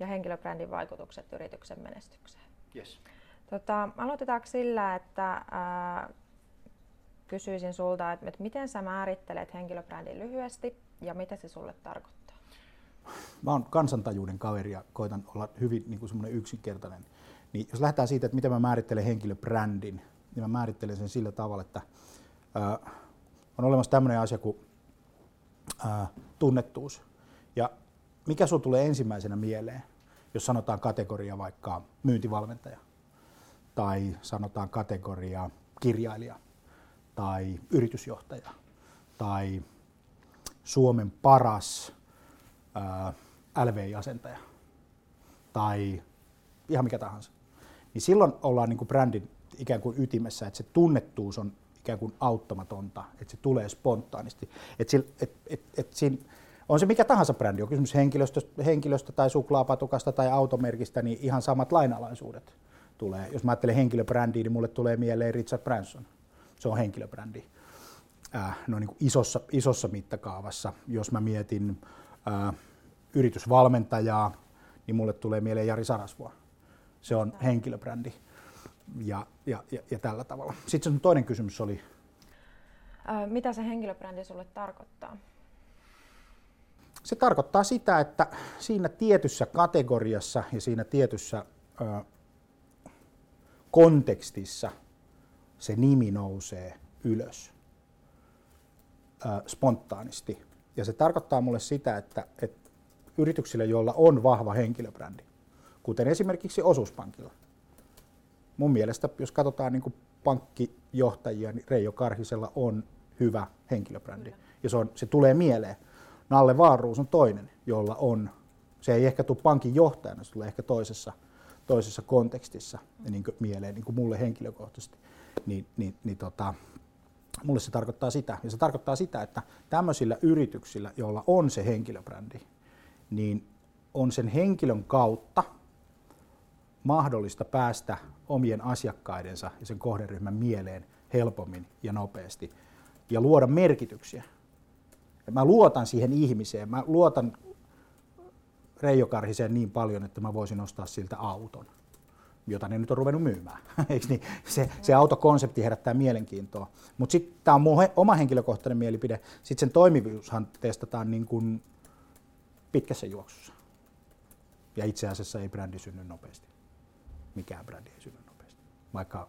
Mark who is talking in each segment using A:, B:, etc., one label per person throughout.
A: ja henkilöbrändin vaikutukset yrityksen menestykseen.
B: Yes.
A: Tota, aloitetaanko sillä, että ää, kysyisin sulta, että, että miten sä määrittelet henkilöbrändin lyhyesti ja mitä se sulle tarkoittaa?
C: Mä oon kansantajuuden kaveri ja koitan olla hyvin niin kuin semmoinen yksinkertainen. Niin jos lähdetään siitä, että miten mä määrittelen henkilöbrändin, niin mä määrittelen sen sillä tavalla, että ää, on olemassa tämmöinen asia kuin ää, tunnettuus. Ja mikä sulla tulee ensimmäisenä mieleen, jos sanotaan kategoria vaikka myyntivalmentaja tai sanotaan kategoria kirjailija tai yritysjohtaja tai Suomen paras LVI-asentaja tai ihan mikä tahansa. Niin silloin ollaan niin kuin brändin ikään kuin ytimessä, että se tunnettuus on ikään kuin auttamatonta, että se tulee spontaanisti. Että et, et, et, et siinä, on se mikä tahansa brändi, on kysymys henkilöstä, henkilöstä tai suklaapatukasta tai automerkistä, niin ihan samat lainalaisuudet tulee. Jos mä ajattelen henkilöbrändiä, niin mulle tulee mieleen Richard Branson. Se on henkilöbrändi. Äh, no niin kuin isossa, isossa mittakaavassa. Jos mä mietin äh, yritysvalmentajaa, niin mulle tulee mieleen Jari Sarasvuo. Se on henkilöbrändi. Ja, ja, ja, ja tällä tavalla. Sitten toinen kysymys oli...
A: Äh, mitä se henkilöbrändi sulle tarkoittaa?
C: Se tarkoittaa sitä, että siinä tietyssä kategoriassa ja siinä tietyssä ö, kontekstissa se nimi nousee ylös ö, spontaanisti. Ja se tarkoittaa mulle sitä, että, että yrityksille, joilla on vahva henkilöbrändi, kuten esimerkiksi osuuspankilla, mun mielestä, jos katsotaan niin pankkijohtajia, niin Reijo Karhisella on hyvä henkilöbrändi. Ja se, on, se tulee mieleen. Nalle Vaaruus on toinen, jolla on, se ei ehkä tule pankin johtajana, se tulee ehkä toisessa, toisessa kontekstissa niin kuin mieleen, niin kuin mulle henkilökohtaisesti. Niin, niin, niin tota, mulle se tarkoittaa sitä. Ja se tarkoittaa sitä, että tämmöisillä yrityksillä, joilla on se henkilöbrändi, niin on sen henkilön kautta mahdollista päästä omien asiakkaidensa ja sen kohderyhmän mieleen helpommin ja nopeasti ja luoda merkityksiä mä luotan siihen ihmiseen. Mä luotan Reijo Karhiseen niin paljon, että mä voisin ostaa siltä auton, jota ne nyt on ruvennut myymään. niin? se, se autokonsepti herättää mielenkiintoa. Mutta sitten tämä on mun he, oma henkilökohtainen mielipide. Sitten sen toimivuushan testataan niin kuin pitkässä juoksussa. Ja itse asiassa ei brändi synny nopeasti. Mikään brändi ei synny nopeasti. Vaikka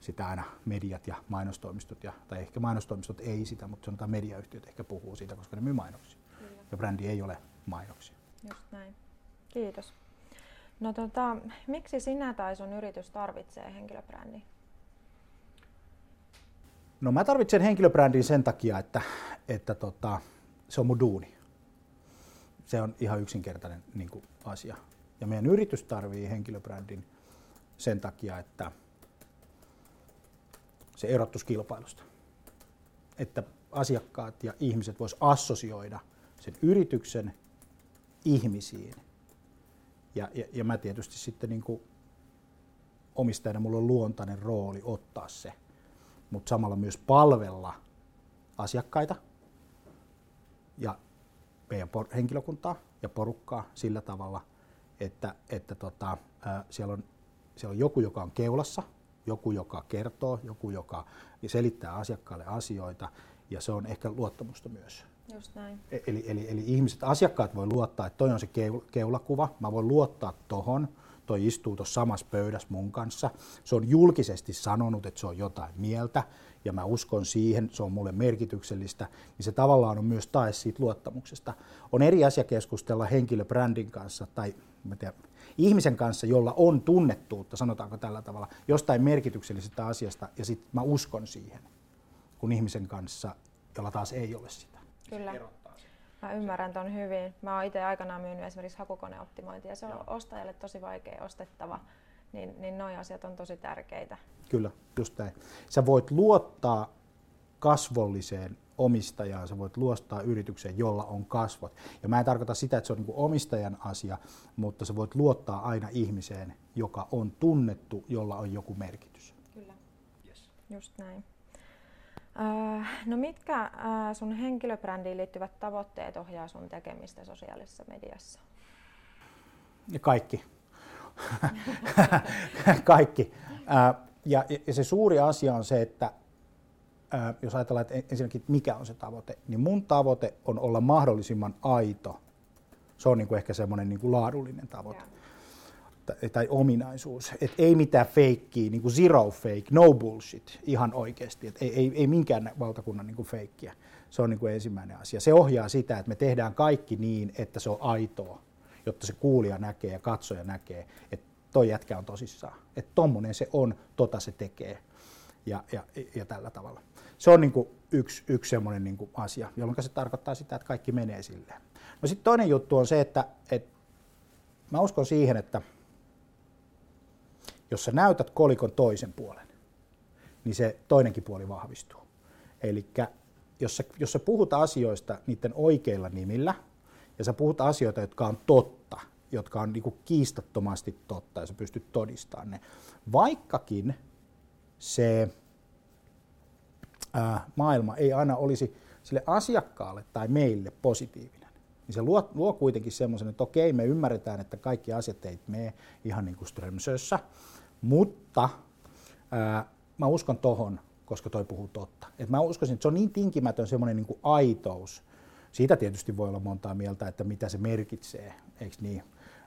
C: sitä aina mediat ja mainostoimistot, ja, tai ehkä mainostoimistot ei sitä, mutta sanotaan mediayhtiöt ehkä puhuu siitä, koska ne myy mainoksia. Kyllä. Ja brändi ei ole mainoksia.
A: Just näin. Kiitos. No tota, miksi sinä tai sun yritys tarvitsee henkilöbrändin?
C: No mä tarvitsen henkilöbrändin sen takia, että, että tota, se on mun duuni. Se on ihan yksinkertainen niin kuin, asia. Ja meidän yritys tarvii henkilöbrändin sen takia, että se erottuisi kilpailusta. Että asiakkaat ja ihmiset vois assosioida sen yrityksen ihmisiin. Ja, ja, ja mä tietysti sitten niin kuin omistajana mulla on luontainen rooli ottaa se, mutta samalla myös palvella asiakkaita ja meidän por- henkilökuntaa ja porukkaa sillä tavalla, että, että tota, ää, siellä, on, siellä on joku, joka on keulassa, joku, joka kertoo, joku, joka selittää asiakkaalle asioita ja se on ehkä luottamusta myös.
A: Just näin.
C: E- Eli, eli, eli ihmiset, asiakkaat voi luottaa, että toi on se keul- keulakuva, mä voin luottaa tohon, toi istuu tuossa samassa pöydässä mun kanssa. Se on julkisesti sanonut, että se on jotain mieltä ja mä uskon siihen, se on mulle merkityksellistä, niin se tavallaan on myös tae siitä luottamuksesta. On eri asia keskustella henkilöbrändin kanssa tai mä tiedän, ihmisen kanssa, jolla on tunnettuutta, sanotaanko tällä tavalla, jostain merkityksellisestä asiasta ja sitten mä uskon siihen, kun ihmisen kanssa, jolla taas ei ole sitä.
A: Kyllä. Mä ymmärrän ton hyvin. Mä oon itse aikanaan myynyt esimerkiksi hakukoneoptimointia. Se on Joo. ostajalle tosi vaikea ostettava. Niin, niin noi asiat on tosi tärkeitä.
C: Kyllä, just näin. Sä voit luottaa kasvolliseen omistajaan, sä voit luottaa yritykseen, jolla on kasvot. Ja mä en tarkoita sitä, että se on niin omistajan asia, mutta sä voit luottaa aina ihmiseen, joka on tunnettu, jolla on joku merkitys.
A: Kyllä, yes. just näin. No mitkä sun henkilöbrändiin liittyvät tavoitteet ohjaa sun tekemistä sosiaalisessa mediassa?
C: Ja kaikki. kaikki. Ja, ja se suuri asia on se, että jos ajatellaan, että ensinnäkin mikä on se tavoite, niin mun tavoite on olla mahdollisimman aito. Se on niin kuin ehkä semmoinen niin kuin laadullinen tavoite. Yeah tai ominaisuus. Et ei mitään feikkiä, niin kuin zero fake, no bullshit, ihan oikeasti. Et ei, ei, ei minkään valtakunnan niin kuin feikkiä. Se on niin kuin ensimmäinen asia. Se ohjaa sitä, että me tehdään kaikki niin, että se on aitoa, jotta se kuulija näkee ja katsoja näkee, että toi jätkä on tosissaan. Että tommonen se on, tota se tekee ja, ja, ja tällä tavalla. Se on niin kuin yksi, yksi semmoinen niin kuin asia, jolloin se tarkoittaa sitä, että kaikki menee silleen. No sitten toinen juttu on se, että, että mä uskon siihen, että jos sä näytät kolikon toisen puolen, niin se toinenkin puoli vahvistuu. Eli jos jos sä puhut asioista niiden oikeilla nimillä, ja sä puhut asioita, jotka on totta, jotka on niinku kiistattomasti totta, ja sä pystyt todistamaan ne, vaikkakin se maailma ei aina olisi sille asiakkaalle tai meille positiivinen, niin se luo, luo kuitenkin semmoisen, että okei, me ymmärretään, että kaikki asiat ei mene ihan niin kuin Strömsössä, mutta ää, mä uskon tohon, koska toi puhuu totta. Et mä uskoisin, että se on niin tinkimätön semmoinen niin aitous. Siitä tietysti voi olla montaa mieltä, että mitä se merkitsee, eikö niin?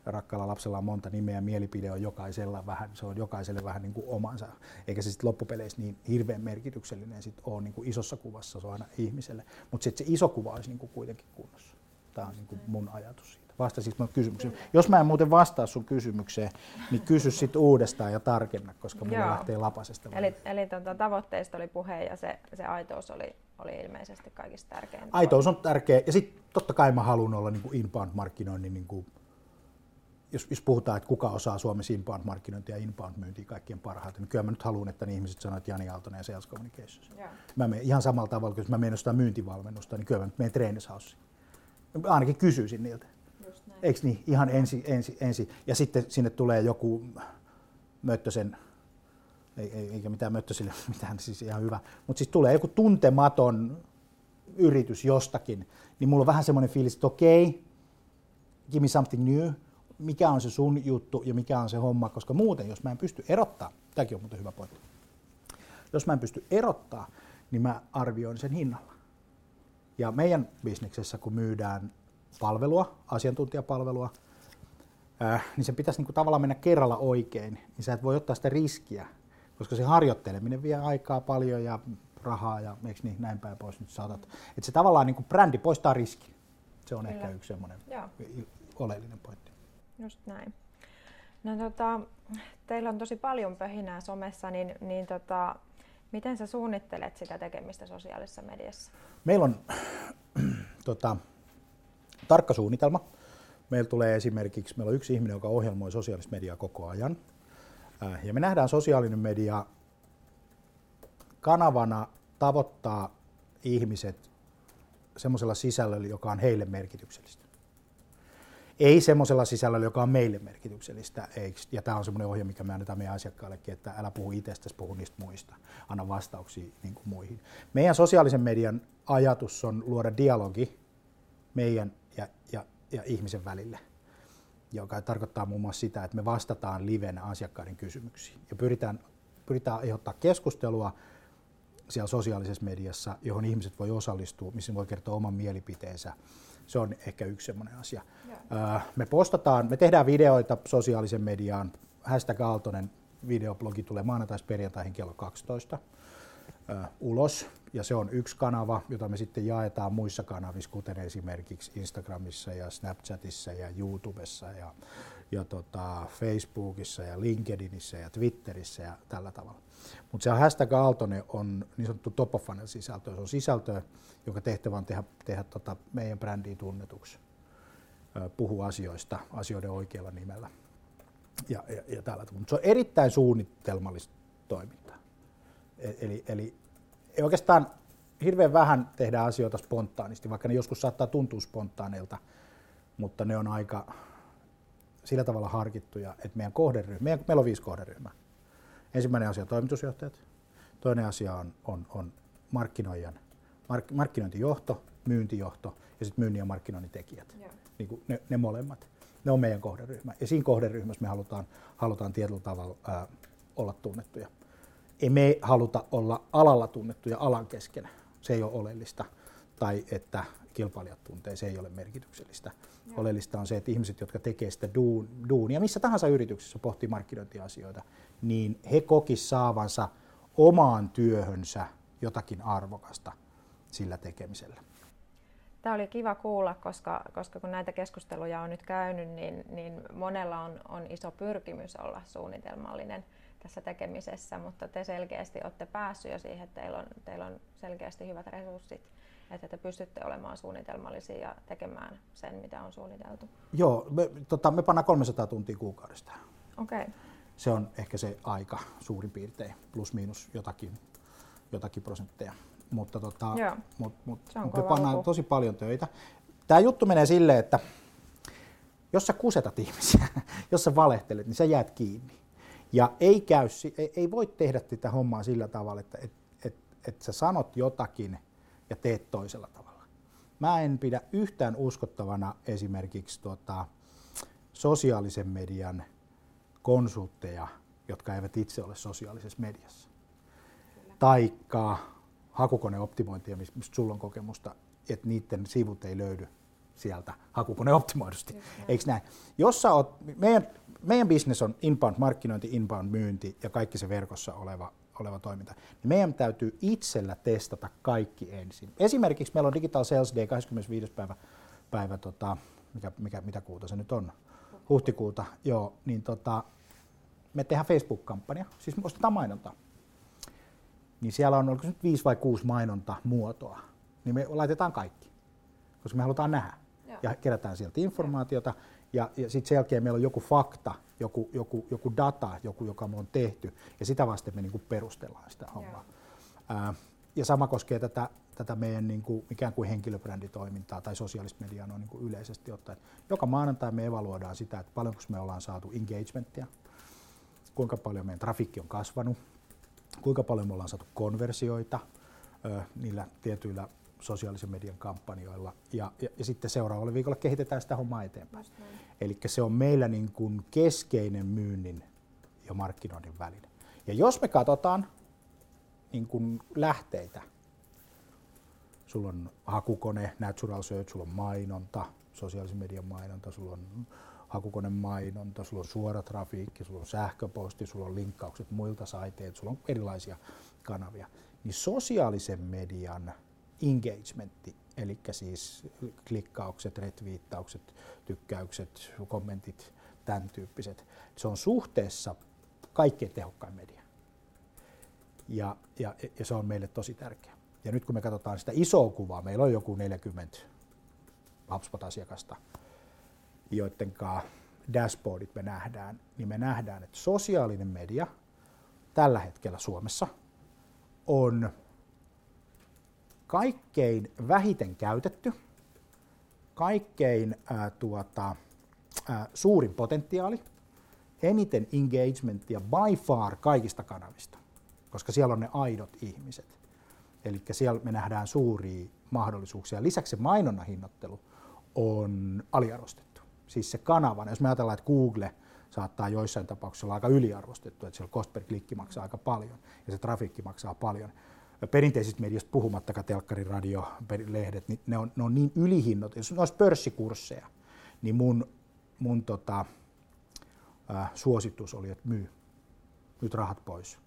C: Rakkaalla lapsella on monta nimeä mielipide on jokaisella vähän, se on jokaiselle vähän niin kuin omansa. Eikä se sitten loppupeleissä niin hirveän merkityksellinen sit ole niin kuin isossa kuvassa, se on aina ihmiselle. Mutta sitten se iso kuva olisi niin kuin kuitenkin kunnossa. Tämä on niin kuin mun ajatus siitä. Vastasit mun kysymykseen. Jos mä en muuten vastaa sun kysymykseen, niin kysy sitten uudestaan ja tarkenna, koska mulla lähtee lapasesta.
A: Eli, eli tuota, tavoitteista oli puhe ja se, se aitous oli, oli ilmeisesti kaikista tärkein.
C: Aitous on tärkeä ja sitten totta kai mä haluan olla niin inbound-markkinoinnin, niin kuin, jos, jos puhutaan, että kuka osaa Suomessa inbound-markkinointia ja inbound-myyntiä kaikkien parhaiten, niin kyllä mä nyt haluan, että ne ihmiset sanoo, että Jani Aaltonen ja Sales Communications. Yeah. Mä menen ihan samalla tavalla, kun jos mä menen jostain myyntivalmennusta, niin kyllä mä nyt menen Trainers Ainakin kysyisin niiltä. Eikö niin? Ihan ensi, ensi, ensi. Ja sitten sinne tulee joku Möttösen, ei, ei, eikä mitään Möttösille, mitään siis ihan hyvä, mutta siis tulee joku tuntematon yritys jostakin, niin mulla on vähän semmoinen fiilis, että okei, okay, give me something new, mikä on se sun juttu ja mikä on se homma, koska muuten, jos mä en pysty erottaa, tämäkin on muuten hyvä pointti, jos mä en pysty erottaa, niin mä arvioin sen hinnalla. Ja meidän bisneksessä, kun myydään palvelua, asiantuntijapalvelua, äh, niin se pitäisi niin kuin tavallaan mennä kerralla oikein, niin sä et voi ottaa sitä riskiä, koska se harjoitteleminen vie aikaa paljon ja rahaa ja eikö niin, näin päin pois nyt saatat. Että se tavallaan niin kuin brändi poistaa riski. Se on Kyllä. ehkä yksi semmoinen oleellinen pointti.
A: Just näin. No tota, teillä on tosi paljon pöhinää somessa, niin, niin tota, miten sä suunnittelet sitä tekemistä sosiaalisessa mediassa?
C: Meillä on tota, tarkka suunnitelma. Meillä tulee esimerkiksi, meillä on yksi ihminen, joka ohjelmoi sosiaalista mediaa koko ajan. Äh, ja me nähdään sosiaalinen media kanavana tavoittaa ihmiset semmoisella sisällöllä, joka on heille merkityksellistä. Ei semmoisella sisällöllä, joka on meille merkityksellistä. Ja tämä on semmoinen ohje, mikä me annetaan meidän asiakkaillekin, että älä puhu itsestäsi, puhu niistä muista. Anna vastauksia niin kuin muihin. Meidän sosiaalisen median ajatus on luoda dialogi meidän ja, ja, ja ihmisen välille joka tarkoittaa muun muassa sitä, että me vastataan livenä asiakkaiden kysymyksiin ja pyritään, pyritään aiheuttaa keskustelua siellä sosiaalisessa mediassa, johon ihmiset voi osallistua, missä voi kertoa oman mielipiteensä. Se on ehkä yksi sellainen asia. Joo. Me postataan, me tehdään videoita sosiaalisen mediaan. Hashtag Aaltonen videoblogi tulee maanantaista perjantaihin kello 12 ulos. Ja se on yksi kanava, jota me sitten jaetaan muissa kanavissa, kuten esimerkiksi Instagramissa ja Snapchatissa ja YouTubessa ja, ja tota Facebookissa ja LinkedInissä ja Twitterissä ja tällä tavalla. Mutta se hashtag Aaltonen on niin sanottu top of funnel sisältö. Se on sisältö, joka tehtävä on tehdä, tehdä tota meidän brändiin tunnetuksi, puhua asioista asioiden oikealla nimellä ja, ja, ja tällä. Mutta se on erittäin suunnitelmallista toimintaa. E, eli, eli ei oikeastaan hirveän vähän tehdä asioita spontaanisti, vaikka ne joskus saattaa tuntua spontaaneilta, mutta ne on aika sillä tavalla harkittuja, että meidän kohderyhmä, meidän, meillä on viisi kohderyhmää. Ensimmäinen asia on toimitusjohtajat, toinen asia on, on, on markkinoijan, mark, markkinointijohto, myyntijohto ja sitten myynnin ja markkinoinnin tekijät. Niin kuin ne, ne molemmat. Ne on meidän kohderyhmä. Ja siinä kohderyhmässä me halutaan, halutaan tietyllä tavalla ää, olla tunnettuja ei me haluta olla alalla tunnettuja alan kesken. Se ei ole oleellista. Tai että kilpailijat tuntee, se ei ole merkityksellistä. Joo. Oleellista on se, että ihmiset, jotka tekevät sitä duun, duunia, missä tahansa yrityksessä pohtii markkinointiasioita, niin he kokis saavansa omaan työhönsä jotakin arvokasta sillä tekemisellä.
A: Tämä oli kiva kuulla, koska, koska kun näitä keskusteluja on nyt käynyt, niin, niin monella on, on iso pyrkimys olla suunnitelmallinen tässä tekemisessä, mutta te selkeästi olette päässyt jo siihen, että teillä on, teillä on selkeästi hyvät resurssit, että te pystytte olemaan suunnitelmallisia ja tekemään sen, mitä on suunniteltu.
C: Joo, me, tota, me pannaan 300 tuntia kuukaudesta.
A: Okei. Okay.
C: Se on ehkä se aika suurin piirtein, plus miinus jotakin, jotakin prosentteja. Mutta tota, mut, mut, mut me pannaan luku. tosi paljon töitä. Tämä juttu menee silleen, että jos sä kusetat ihmisiä, jos sä valehtelet, niin sä jäät kiinni. Ja ei, käy, ei, ei voi tehdä tätä hommaa sillä tavalla, että et, et, et sä sanot jotakin ja teet toisella tavalla. Mä en pidä yhtään uskottavana esimerkiksi tota, sosiaalisen median konsultteja, jotka eivät itse ole sosiaalisessa mediassa. Kyllä. Taikka hakukoneoptimointia, mistä sulla on kokemusta, että niiden sivut ei löydy sieltä hakukoneoptimoidusti. Eikö näin? Jos sä oot, meidän meidän business on inbound-markkinointi, inbound-myynti ja kaikki se verkossa oleva, oleva toiminta. Niin meidän täytyy itsellä testata kaikki ensin. Esimerkiksi meillä on Digital Sales Day 25. päivä, päivä tota, mikä, mikä, mitä kuuta se nyt on? Huhtikuuta. Joo, niin tota, me tehdään Facebook-kampanja, siis me ostetaan mainontaa. Niin siellä on, oliko nyt viisi vai kuusi mainonta muotoa, niin me laitetaan kaikki, koska me halutaan nähdä. Joo. Ja kerätään sieltä informaatiota ja, ja sitten sen jälkeen meillä on joku fakta, joku, joku, joku data, joku, joka me on tehty, ja sitä vasten me niin kuin perustellaan sitä hommaa. Ää, ja sama koskee tätä, tätä meidän niin kuin, ikään kuin henkilöbränditoimintaa tai sosiaalista mediaa noin niin kuin yleisesti ottaen. Joka maanantai me evaluoidaan sitä, että paljonko me ollaan saatu engagementtia, kuinka paljon meidän trafikki on kasvanut, kuinka paljon me ollaan saatu konversioita niillä tietyillä sosiaalisen median kampanjoilla ja, ja, ja sitten seuraavalla viikolla kehitetään sitä hommaa eteenpäin. Eli se on meillä niin kuin keskeinen myynnin ja markkinoinnin väline. Ja jos me katsotaan niin kuin lähteitä, sulla on hakukone, natural search, sulla on mainonta, sosiaalisen median mainonta, sulla on hakukone mainonta, sulla on suora trafiikki, sulla on sähköposti, sulla on linkkaukset muilta saiteilta, sulla on erilaisia kanavia. Niin sosiaalisen median engagementti, eli siis klikkaukset, retviittaukset, tykkäykset, kommentit, tämän tyyppiset. Se on suhteessa kaikkein tehokkain media. Ja, ja, ja se on meille tosi tärkeä. Ja nyt kun me katsotaan sitä isoa kuvaa, meillä on joku 40 HubSpot-asiakasta, joiden dashboardit me nähdään, niin me nähdään, että sosiaalinen media tällä hetkellä Suomessa on kaikkein vähiten käytetty, kaikkein ää, tuota, ää, suurin potentiaali, eniten engagementia by far kaikista kanavista, koska siellä on ne aidot ihmiset. Eli siellä me nähdään suuria mahdollisuuksia. Lisäksi se mainonnan hinnoittelu on aliarvostettu. Siis se kanava, jos me ajatellaan, että Google saattaa joissain tapauksissa olla aika yliarvostettu, että siellä cost per klikki maksaa aika paljon ja se trafiikki maksaa paljon. Perinteisistä medioista puhumattakaan, telkkari, radio, lehdet, niin ne on, ne on niin ylihinnot. Jos ne olisi pörssikursseja, niin mun, mun tota, ää, suositus oli, että myy nyt rahat pois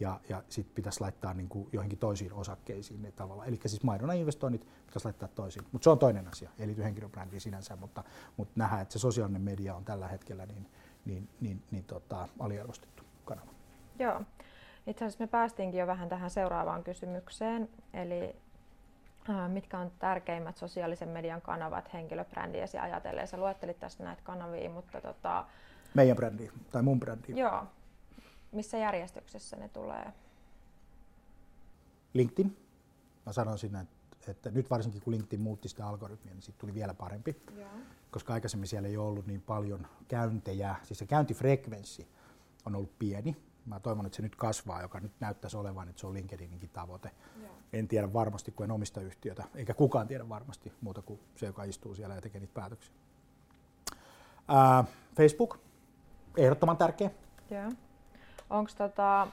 C: ja, ja sitten pitäisi laittaa niin kuin joihinkin toisiin osakkeisiin ne tavalla. Eli siis mainonnan investoinnit pitäisi laittaa toisiin. Mutta se on toinen asia, ei liity henkilöbrändiin sinänsä, mutta, mutta nähdään, että se sosiaalinen media on tällä hetkellä niin, niin, niin, niin tota, aliarvostettu kanava.
A: Joo. Itse asiassa me päästiinkin jo vähän tähän seuraavaan kysymykseen, eli mitkä on tärkeimmät sosiaalisen median kanavat henkilöbrändiäsi ajatellen? Sä luettelit tästä näitä kanavia, mutta tota...
C: Meidän brändi tai mun brändi.
A: Joo, missä järjestyksessä ne tulee?
C: LinkedIn. Mä sanoisin, että, että nyt varsinkin kun LinkedIn muutti sitä algoritmia, niin siitä tuli vielä parempi. Joo. Koska aikaisemmin siellä ei ollut niin paljon käyntejä. Siis se käyntifrekvenssi on ollut pieni. Mä toivon, että se nyt kasvaa, joka nyt näyttäisi olevan, että se on LinkedIninkin tavoite. Joo. En tiedä varmasti, kun en omista yhtiötä, eikä kukaan tiedä varmasti muuta kuin se, joka istuu siellä ja tekee niitä päätöksiä. Ää, Facebook, ehdottoman tärkeä.
A: Joo. Onko tota,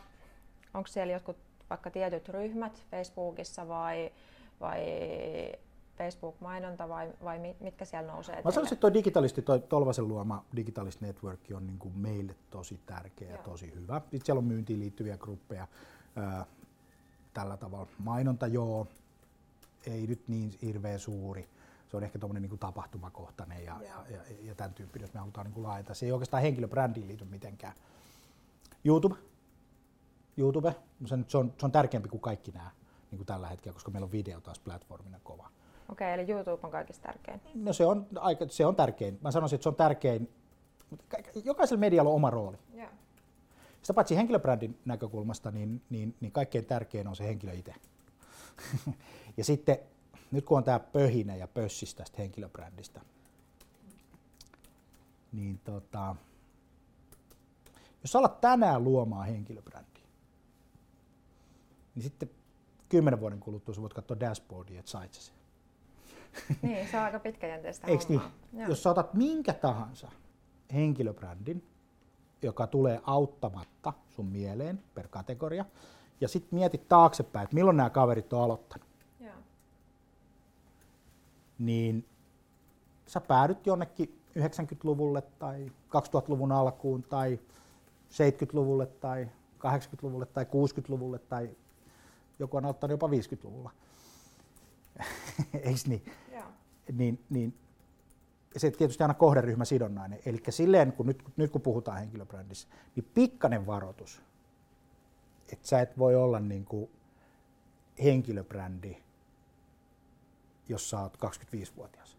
A: onko siellä jotkut vaikka tietyt ryhmät Facebookissa vai, vai Facebook-mainonta vai, vai mitkä siellä nousee?
C: Mä sanoisin, että tuo digitalisti, toi Tolvasen luoma Digitalist Network on niin kuin meille tosi tärkeä ja tosi hyvä. Sitten siellä on myyntiin liittyviä gruppeja ää, tällä tavalla. Mainonta joo, ei nyt niin hirveän suuri. Se on ehkä tuommoinen niin tapahtumakohtainen ja, ja, ja, ja tämän tyyppinen, jos me halutaan niin kuin laajentaa. Se ei oikeastaan henkilöbrändiin liity mitenkään. YouTube. YouTube, se on, se on, se on tärkeämpi kuin kaikki nämä niin kuin tällä hetkellä, koska meillä on video taas platformina kova.
A: Okei, okay, eli YouTube on kaikista tärkein.
C: No se on, aika, se on tärkein. Mä sanoisin, että se on tärkein. Jokaisella medialla on oma rooli. Yeah. Sitä paitsi henkilöbrändin näkökulmasta, niin, niin, niin kaikkein tärkein on se henkilö itse. ja sitten, nyt kun on tämä pöhinä ja pössis tästä henkilöbrändistä, niin tota, jos alat tänään luomaan henkilöbrändiä, niin sitten kymmenen vuoden kuluttua sä voit katsoa dashboardia, että sait sen.
A: Niin, se on aika pitkäjänteistä
C: Eikö niin? Jos sä otat minkä tahansa henkilöbrändin, joka tulee auttamatta sun mieleen per kategoria, ja sitten mietit taaksepäin, että milloin nämä kaverit on aloittanut, Joo. niin sä päädyt jonnekin 90-luvulle tai 2000-luvun alkuun tai 70-luvulle tai 80-luvulle tai 60-luvulle tai joku on aloittanut jopa 50-luvulla. Eikö niin? Niin? Niin se tietysti aina kohderyhmä sidonnainen. Eli silleen, kun nyt, nyt kun puhutaan henkilöbrändissä, niin pikkainen varoitus, että sä et voi olla niin kuin henkilöbrändi, jos sä oot 25-vuotias.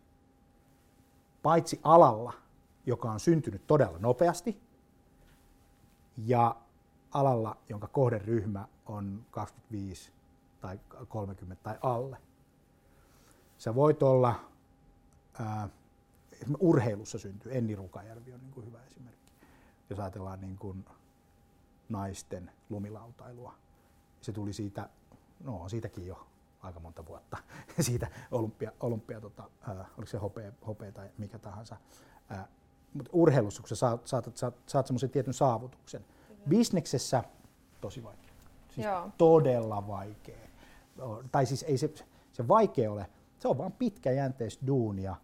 C: Paitsi alalla, joka on syntynyt todella nopeasti, ja alalla, jonka kohderyhmä on 25 tai 30 tai alle. Sä voit olla, ää, urheilussa syntyy, Enni Rukajärvi on niin kuin hyvä esimerkki. Jos ajatellaan niin kuin naisten lumilautailua, se tuli siitä, no siitäkin jo aika monta vuotta, siitä olympia, olympia tota, ää, oliko se hopea, hopea tai mikä tahansa. Ää, mutta urheilussa, kun sä saat, saat, saat, saat semmoisen tietyn saavutuksen, Bisneksessä tosi vaikea. Siis Joo. todella vaikea. Tai siis ei se, se vaikea ole, se on vaan pitkäjänteistä duunia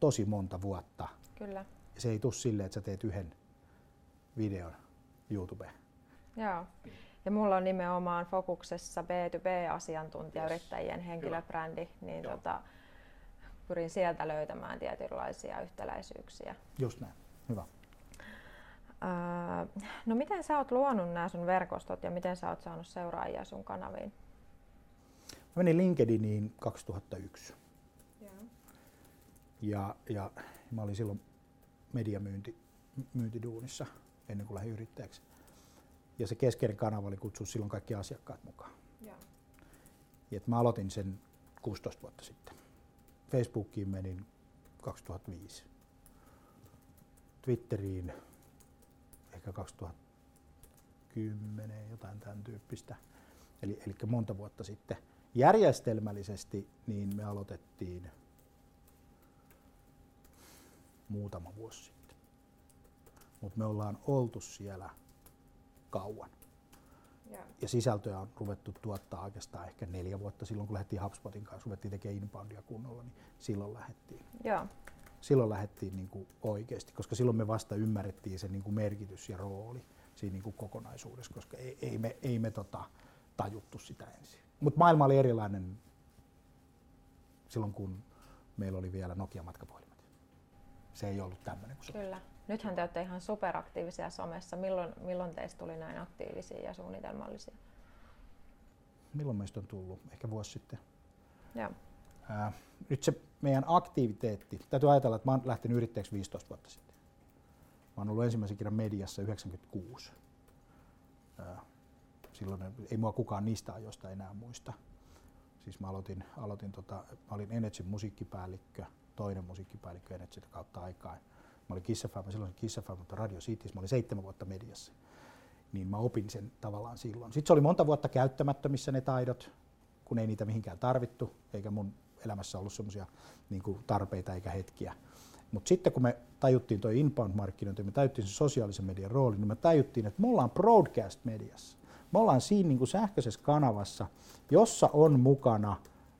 C: tosi monta vuotta.
A: Kyllä.
C: Se ei tule silleen, että sä teet yhden videon YouTubeen.
A: Joo. Ja mulla on nimenomaan fokuksessa B2B-asiantuntija, yrittäjien henkilöbrändi, niin tota, pyrin sieltä löytämään tietynlaisia yhtäläisyyksiä.
C: Just näin. Hyvä.
A: no miten sä oot luonut nämä sun verkostot ja miten sä oot saanut seuraajia sun kanaviin?
C: Mä menin LinkedIniin 2001. Ja, ja mä olin silloin mediamyyntiduunissa ennen kuin lähdin yrittäjäksi. Ja se keskeinen kanava oli kutsua silloin kaikki asiakkaat mukaan. Yeah. Ja mä aloitin sen 16 vuotta sitten. Facebookiin menin 2005. Twitteriin ehkä 2010, jotain tämän tyyppistä. Eli, eli monta vuotta sitten. Järjestelmällisesti niin me aloitettiin muutama vuosi sitten. Mutta me ollaan oltu siellä kauan. Ja. ja sisältöä on ruvettu tuottaa oikeastaan ehkä neljä vuotta silloin, kun lähdettiin HubSpotin kanssa, ruvettiin tekemään inboundia kunnolla, niin silloin lähdettiin.
A: Joo.
C: Silloin lähdettiin niin kuin oikeasti, koska silloin me vasta ymmärrettiin sen niin kuin merkitys ja rooli siinä niin kuin kokonaisuudessa, koska ei, ei me, ei me tota, tajuttu sitä ensin. Mutta maailma oli erilainen silloin, kun meillä oli vielä Nokia-matkapuhelimet. Se ei ollut tämmöinen kuin se
A: Kyllä. Nythän te olette ihan superaktiivisia somessa. Milloin, milloin teistä tuli näin aktiivisia ja suunnitelmallisia?
C: Milloin meistä on tullut? Ehkä vuosi sitten.
A: Joo.
C: Ää, nyt se meidän aktiviteetti, täytyy ajatella, että mä oon lähtenyt yrittäjäksi 15 vuotta sitten. Mä oon ollut ensimmäisen kerran mediassa 96. Ää, silloin ei mua kukaan niistä ajoista enää muista. Siis mä aloitin, aloitin tota, mä olin Energyn musiikkipäällikkö, toinen musiikkipäällikkö Energyn kautta aikaa. Mä olin Kiss FM, silloin Kiss FM, mutta Radio Cities, mä olin seitsemän vuotta mediassa. Niin mä opin sen tavallaan silloin. Sitten se oli monta vuotta käyttämättömissä ne taidot, kun ei niitä mihinkään tarvittu, eikä mun elämässä ollut semmoisia niin tarpeita eikä hetkiä. Mutta sitten kun me tajuttiin tuo inbound-markkinointi, me tajuttiin sen sosiaalisen median rooli, niin me tajuttiin, että me ollaan broadcast-mediassa. Me ollaan siinä niin kuin sähköisessä kanavassa, jossa on mukana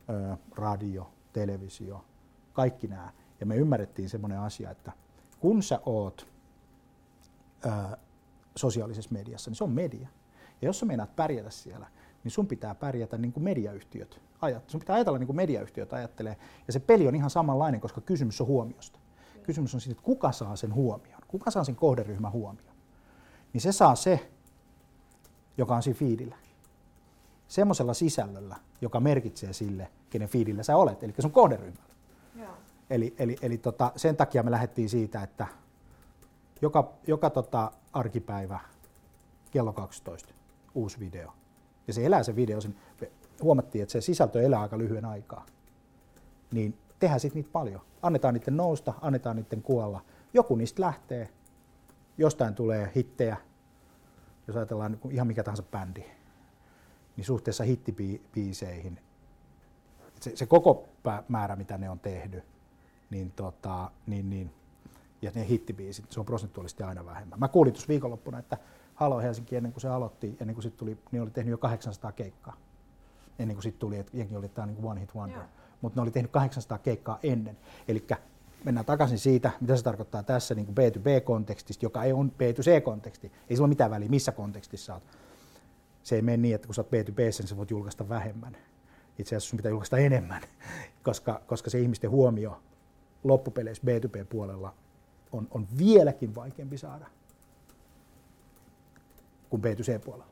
C: ö, radio, televisio, kaikki nämä. Ja me ymmärrettiin semmoinen asia, että kun sä oot ö, sosiaalisessa mediassa, niin se on media. Ja jos sä meinaat pärjätä siellä, niin sun pitää pärjätä niin kuin mediayhtiöt. Ajat, sun pitää ajatella niin kuin mediayhtiöt ajattelee. Ja se peli on ihan samanlainen, koska kysymys on huomiosta. Kysymys on siitä, että kuka saa sen huomion, kuka saa sen kohderyhmän huomion. Niin se saa se, joka on siinä fiidillä. Semmoisella sisällöllä, joka merkitsee sille, kenen fiidillä sä olet, eli sun kohderyhmällä. Eli, eli, eli tota, sen takia me lähdettiin siitä, että joka, joka tota, arkipäivä kello 12 uusi video. Ja se elää se video, sen, huomattiin, että se sisältö elää aika lyhyen aikaa. Niin tehdään sitten niitä paljon. Annetaan niiden nousta, annetaan niiden kuolla. Joku niistä lähtee, jostain tulee hittejä, jos ajatellaan ihan mikä tahansa bändi, niin suhteessa hittibiiseihin, se, se koko määrä, mitä ne on tehnyt, niin, tota, niin, niin, ja ne hittibiisit, se on prosentuaalisesti aina vähemmän. Mä kuulin tuossa viikonloppuna, että Halo Helsinki ennen kuin se aloitti, ennen kuin sitten tuli, niin oli tehnyt jo 800 keikkaa. Ennen kuin sitten tuli, että jengi oli tämä niin one hit wonder. Mutta ne oli tehnyt 800 keikkaa ennen. Eli mennään takaisin siitä, mitä se tarkoittaa tässä niin kuin B2B-kontekstista, joka ei on B2C-konteksti. Ei sillä ole mitään väliä, missä kontekstissa olet. Se ei mene niin, että kun sä oot B2B, niin sä voit julkaista vähemmän. Itse asiassa sun pitää julkaista enemmän, koska, koska se ihmisten huomio loppupeleissä B2B-puolella on, on vieläkin vaikeampi saada kuin B2C-puolella.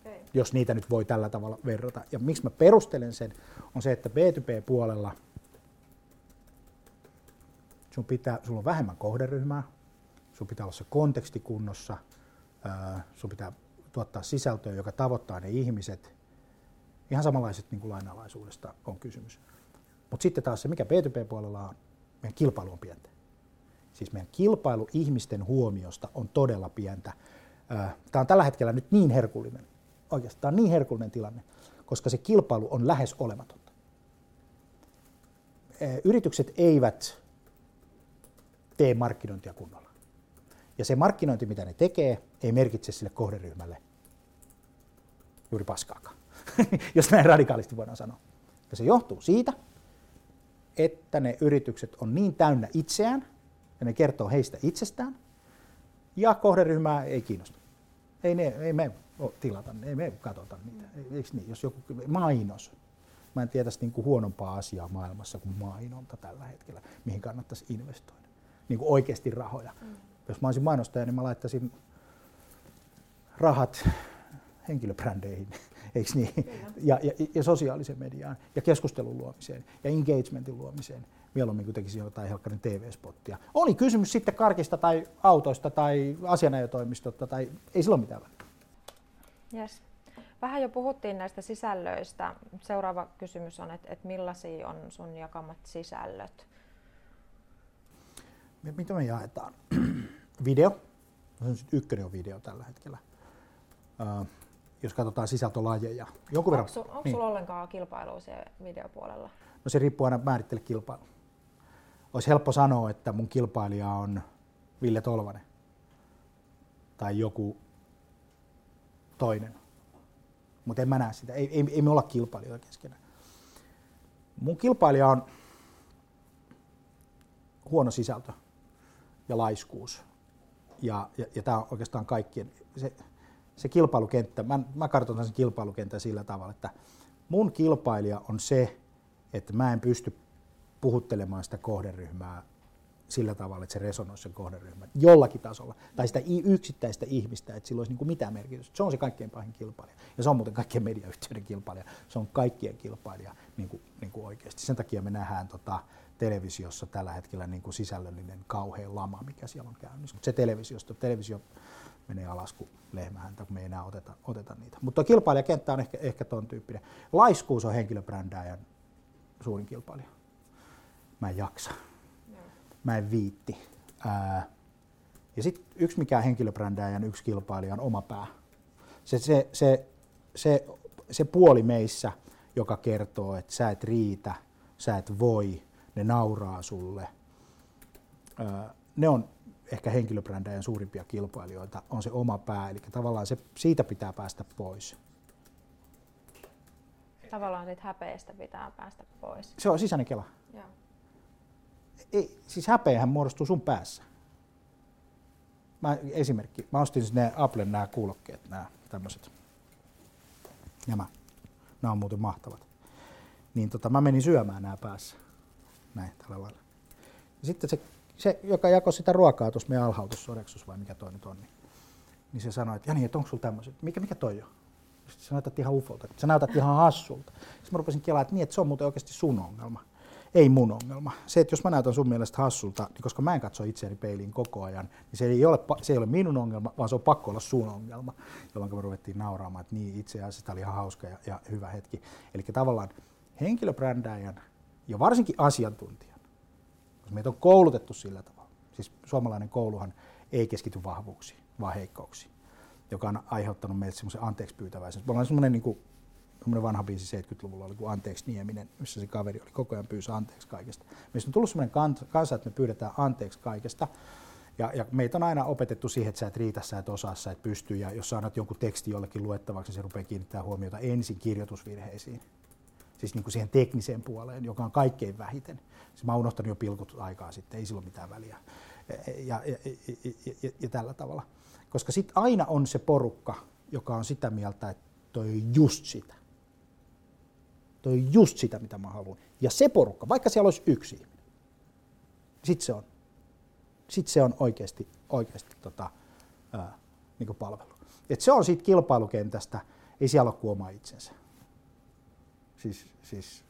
C: Okay. Jos niitä nyt voi tällä tavalla verrata. Ja miksi mä perustelen sen, on se, että B2B-puolella sun pitää, sulla on vähemmän kohderyhmää, sun pitää olla se konteksti kunnossa, sun pitää tuottaa sisältöä, joka tavoittaa ne ihmiset. Ihan samanlaiset niin kuin lainalaisuudesta on kysymys. Mutta sitten taas se, mikä B2B-puolella on, meidän kilpailu on pientä. Siis meidän kilpailu ihmisten huomiosta on todella pientä. Tämä on tällä hetkellä nyt niin herkullinen, oikeastaan niin herkullinen tilanne, koska se kilpailu on lähes olematonta. Yritykset eivät tee markkinointia kunnolla. Ja se markkinointi, mitä ne tekee, ei merkitse sille kohderyhmälle juuri paskaakaan, jos näin radikaalisti voidaan sanoa. Ja se johtuu siitä, että ne yritykset on niin täynnä itseään, ja ne kertoo heistä itsestään, ja kohderyhmää ei kiinnosta. Ei, ne, ei me tilata, ei me katsota niitä. Eikö niin? Jos joku mainos, mä en tiedä niin kuin huonompaa asiaa maailmassa kuin mainonta tällä hetkellä, mihin kannattaisi investoida. Niin kuin oikeasti rahoja. Mm. Jos mä olisin mainostaja, niin mä laittaisin rahat henkilöbrändeihin, eikö niin? Ja, ja, ja sosiaaliseen mediaan, ja keskustelun luomiseen, ja engagementin luomiseen, mieluummin kuin tekisin jotain helkkarin TV-spottia. Oli kysymys sitten karkista tai autoista tai asianajotoimistosta, tai ei sillä ole mitään väliä.
A: Yes. Vähän jo puhuttiin näistä sisällöistä. Seuraava kysymys on, että, että millaisia on sun jakamat sisällöt?
C: Mitä me jaetaan? video, no ykkönen on video tällä hetkellä, uh, jos katsotaan sisältölajeja.
A: Jonkun onko, verran, onko niin. sulla ollenkaan kilpailua siellä videopuolella?
C: No se riippuu aina määrittele kilpailu. Olisi helppo sanoa, että mun kilpailija on Ville Tolvanen tai joku toinen. Mutta en mä näe sitä. Ei, ei, ei me olla kilpailijoita keskenään. Mun kilpailija on huono sisältö ja laiskuus. Ja, ja, ja tämä on oikeastaan kaikkien. Se, se kilpailukenttä, mä, mä kartoitan sen kilpailukentän sillä tavalla, että mun kilpailija on se, että mä en pysty puhuttelemaan sitä kohderyhmää sillä tavalla, että se resonoi sen kohderyhmän jollakin tasolla. Tai sitä yksittäistä ihmistä, että sillä olisi niin kuin mitään merkitystä. Se on se kaikkein pahin kilpailija. Ja se on muuten kaikkien mediayhtiöiden kilpailija. Se on kaikkien kilpailija niin kuin, niin kuin oikeasti. Sen takia me nähdään tota, televisiossa tällä hetkellä niin kuin sisällöllinen kauhean lama, mikä siellä on käynnissä. Se televisiosta, televisio menee alas kuin lehmähäntä, kun me ei enää oteta, oteta niitä. Mutta kilpailijakenttä on ehkä, ehkä ton tyyppinen. Laiskuus on henkilöbrändääjän suurin kilpailija. Mä en jaksa. Mä en viitti. Ää, ja sitten yksi mikä henkilöbrändääjän yksi kilpailija on oma pää. Se, se, se, se, se puoli meissä, joka kertoo, että sä et riitä, sä et voi, ne nauraa sulle. Ää, ne on ehkä henkilöbrändäjän suurimpia kilpailijoita, on se oma pää, eli tavallaan se, siitä pitää päästä pois.
A: Tavallaan siitä häpeästä pitää päästä pois.
C: Se on sisäinen kela. Joo. Ei, siis häpeähän muodostuu sun päässä. Mä, esimerkki. Mä ostin sinne Applen nämä kuulokkeet, nämä tämmöiset. Nämä. Nämä on muuten mahtavat. Niin tota, mä menin syömään nämä päässä. Näin, tällä lailla. Ja sitten se se, joka jakoi sitä ruokaa tuossa meidän alhautussoreksus vai mikä toi nyt on, niin, niin se sanoi, että Jani, että onko sulla tämmöiset, mikä, mikä toi on? Sitten sä näytät ihan ufolta, sä näytät ihan hassulta. Sitten mä rupesin kelaa, että niin, että se on muuten oikeasti sun ongelma. Ei mun ongelma. Se, että jos mä näytän sun mielestä hassulta, niin koska mä en katso itseäni peiliin koko ajan, niin se ei ole, se ei ole minun ongelma, vaan se on pakko olla sun ongelma, jolloin me ruvettiin nauraamaan, että niin itse asiassa tämä oli ihan hauska ja, ja hyvä hetki. Eli tavallaan henkilöbrändääjän ja varsinkin asiantuntijan, meitä on koulutettu sillä tavalla. Siis suomalainen kouluhan ei keskity vahvuuksiin, vaan heikkouksiin, joka on aiheuttanut meille semmoisen anteeksi pyytäväisen. Me ollaan semmoinen niin vanha biisi 70-luvulla oli kuin Anteeksi Nieminen, missä se kaveri oli koko ajan pyysi anteeksi kaikesta. Meistä on tullut semmoinen kansa, että me pyydetään anteeksi kaikesta. Ja, ja meitä on aina opetettu siihen, että sä et riitä, sä et osaa, sä et pysty. Ja jos sä annat jonkun teksti jollekin luettavaksi, se rupeaa kiinnittämään huomiota ensin kirjoitusvirheisiin siis niin kuin siihen tekniseen puoleen, joka on kaikkein vähiten. Siis mä unohtanut jo pilkut aikaa sitten, ei sillä ole mitään väliä. Ja, ja, ja, ja, ja tällä tavalla. Koska sitten aina on se porukka, joka on sitä mieltä, että toi on just sitä. Toi on just sitä, mitä mä haluan. Ja se porukka, vaikka siellä olisi yksi ihminen, sitten se on, sit se on oikeasti, oikeasti tota, ää, niin palvelu. Et se on siitä kilpailukentästä, ei siellä ole kuin oma itsensä. Siis, siis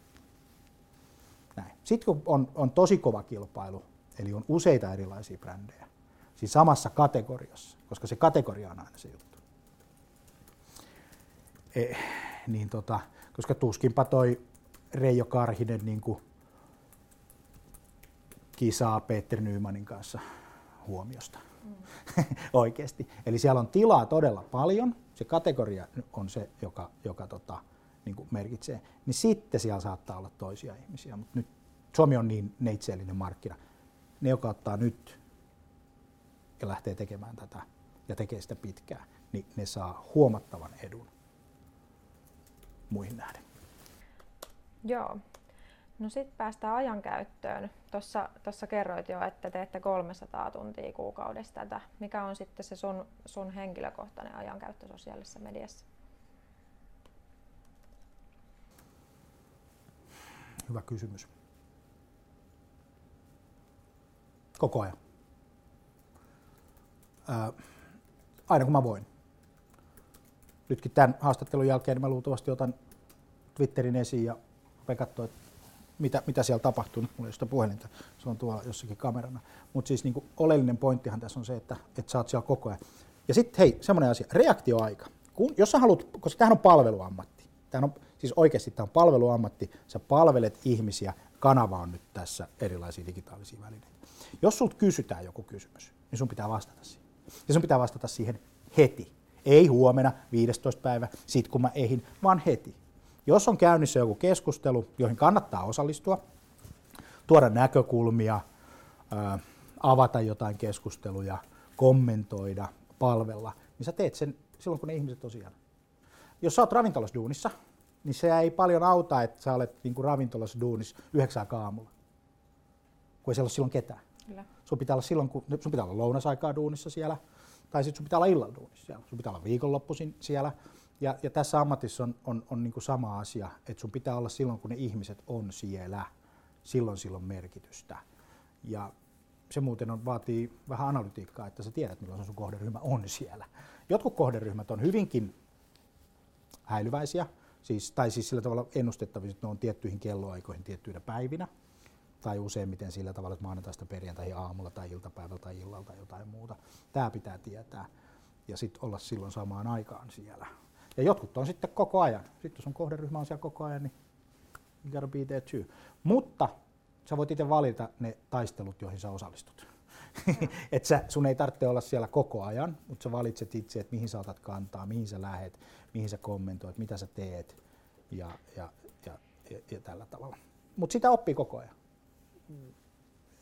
C: näin. Sitten kun on, on tosi kova kilpailu, eli on useita erilaisia brändejä, siis samassa kategoriassa, koska se kategoria on aina se juttu. E, niin tota, koska tuskinpa toi Reijo Karhinen niin kuin kisaa Peter Nymanin kanssa huomiosta. Mm. Oikeasti. Eli siellä on tilaa todella paljon. Se kategoria on se, joka, joka tota, niin kuin merkitsee, niin sitten siellä saattaa olla toisia ihmisiä. Mutta nyt Suomi on niin neitseellinen markkina. Ne, joka ottaa nyt ja lähtee tekemään tätä ja tekee sitä pitkään, niin ne saa huomattavan edun muihin nähden.
A: Joo. No sitten päästään ajankäyttöön. Tuossa kerroit jo, että teette 300 tuntia kuukaudessa tätä. Mikä on sitten se sun, sun henkilökohtainen ajankäyttö sosiaalisessa mediassa?
C: Hyvä kysymys. Koko ajan. Ää, aina kun mä voin. Nytkin tämän haastattelun jälkeen niin mä luultavasti otan Twitterin esiin ja rupean katsoa, että mitä, mitä siellä tapahtuu. Nyt mulla ei sitä puhelinta, se on tuolla jossakin kamerana. Mutta siis niin oleellinen pointtihan tässä on se, että, että sä oot siellä koko ajan. Ja sitten hei, semmoinen asia, reaktioaika. Kun, jos sä haluat, koska tämähän on palveluammatti. Tämähän on Siis oikeasti tämä on palveluammatti, sä palvelet ihmisiä, kanava on nyt tässä erilaisia digitaalisia välineitä. Jos sulta kysytään joku kysymys, niin sun pitää vastata siihen. Ja sun pitää vastata siihen heti. Ei huomenna, 15. päivä, sit kun mä ehin, vaan heti. Jos on käynnissä joku keskustelu, joihin kannattaa osallistua, tuoda näkökulmia, avata jotain keskusteluja, kommentoida, palvella, niin sä teet sen silloin, kun ne ihmiset siellä. Jos sä oot ravintolassa duunissa, niin se ei paljon auta, että sä olet niin kuin ravintolassa duunissa yhdeksää aamulla, kun ei siellä ole silloin ketään. Kyllä. Sun pitää olla silloin, kun sun pitää olla lounasaikaa duunissa siellä, tai sitten sun pitää olla illalla duunissa siellä. Sun pitää olla viikonloppuisin siellä. Ja, ja tässä ammatissa on, on, on niin kuin sama asia, että sun pitää olla silloin, kun ne ihmiset on siellä. Silloin silloin merkitystä. Ja se muuten on, vaatii vähän analytiikkaa, että sä tiedät, milloin sun kohderyhmä on siellä. Jotkut kohderyhmät on hyvinkin häilyväisiä, siis, tai siis sillä tavalla ennustettavissa, että ne on tiettyihin kelloaikoihin tiettyinä päivinä, tai useimmiten sillä tavalla, että maanantaista perjantai aamulla tai iltapäivällä tai illalla tai jotain muuta. Tämä pitää tietää ja sitten olla silloin samaan aikaan siellä. Ja jotkut on sitten koko ajan. Sitten on kohderyhmä on siellä koko ajan, niin you gotta be there too. Mutta sä voit itse valita ne taistelut, joihin sä osallistut. et sä, sun ei tarvitse olla siellä koko ajan, mutta sä valitset itse, että mihin sä otat kantaa, mihin sä lähet, mihin sä kommentoit, mitä sä teet ja, ja, ja, ja, ja tällä tavalla. Mutta sitä oppii koko ajan.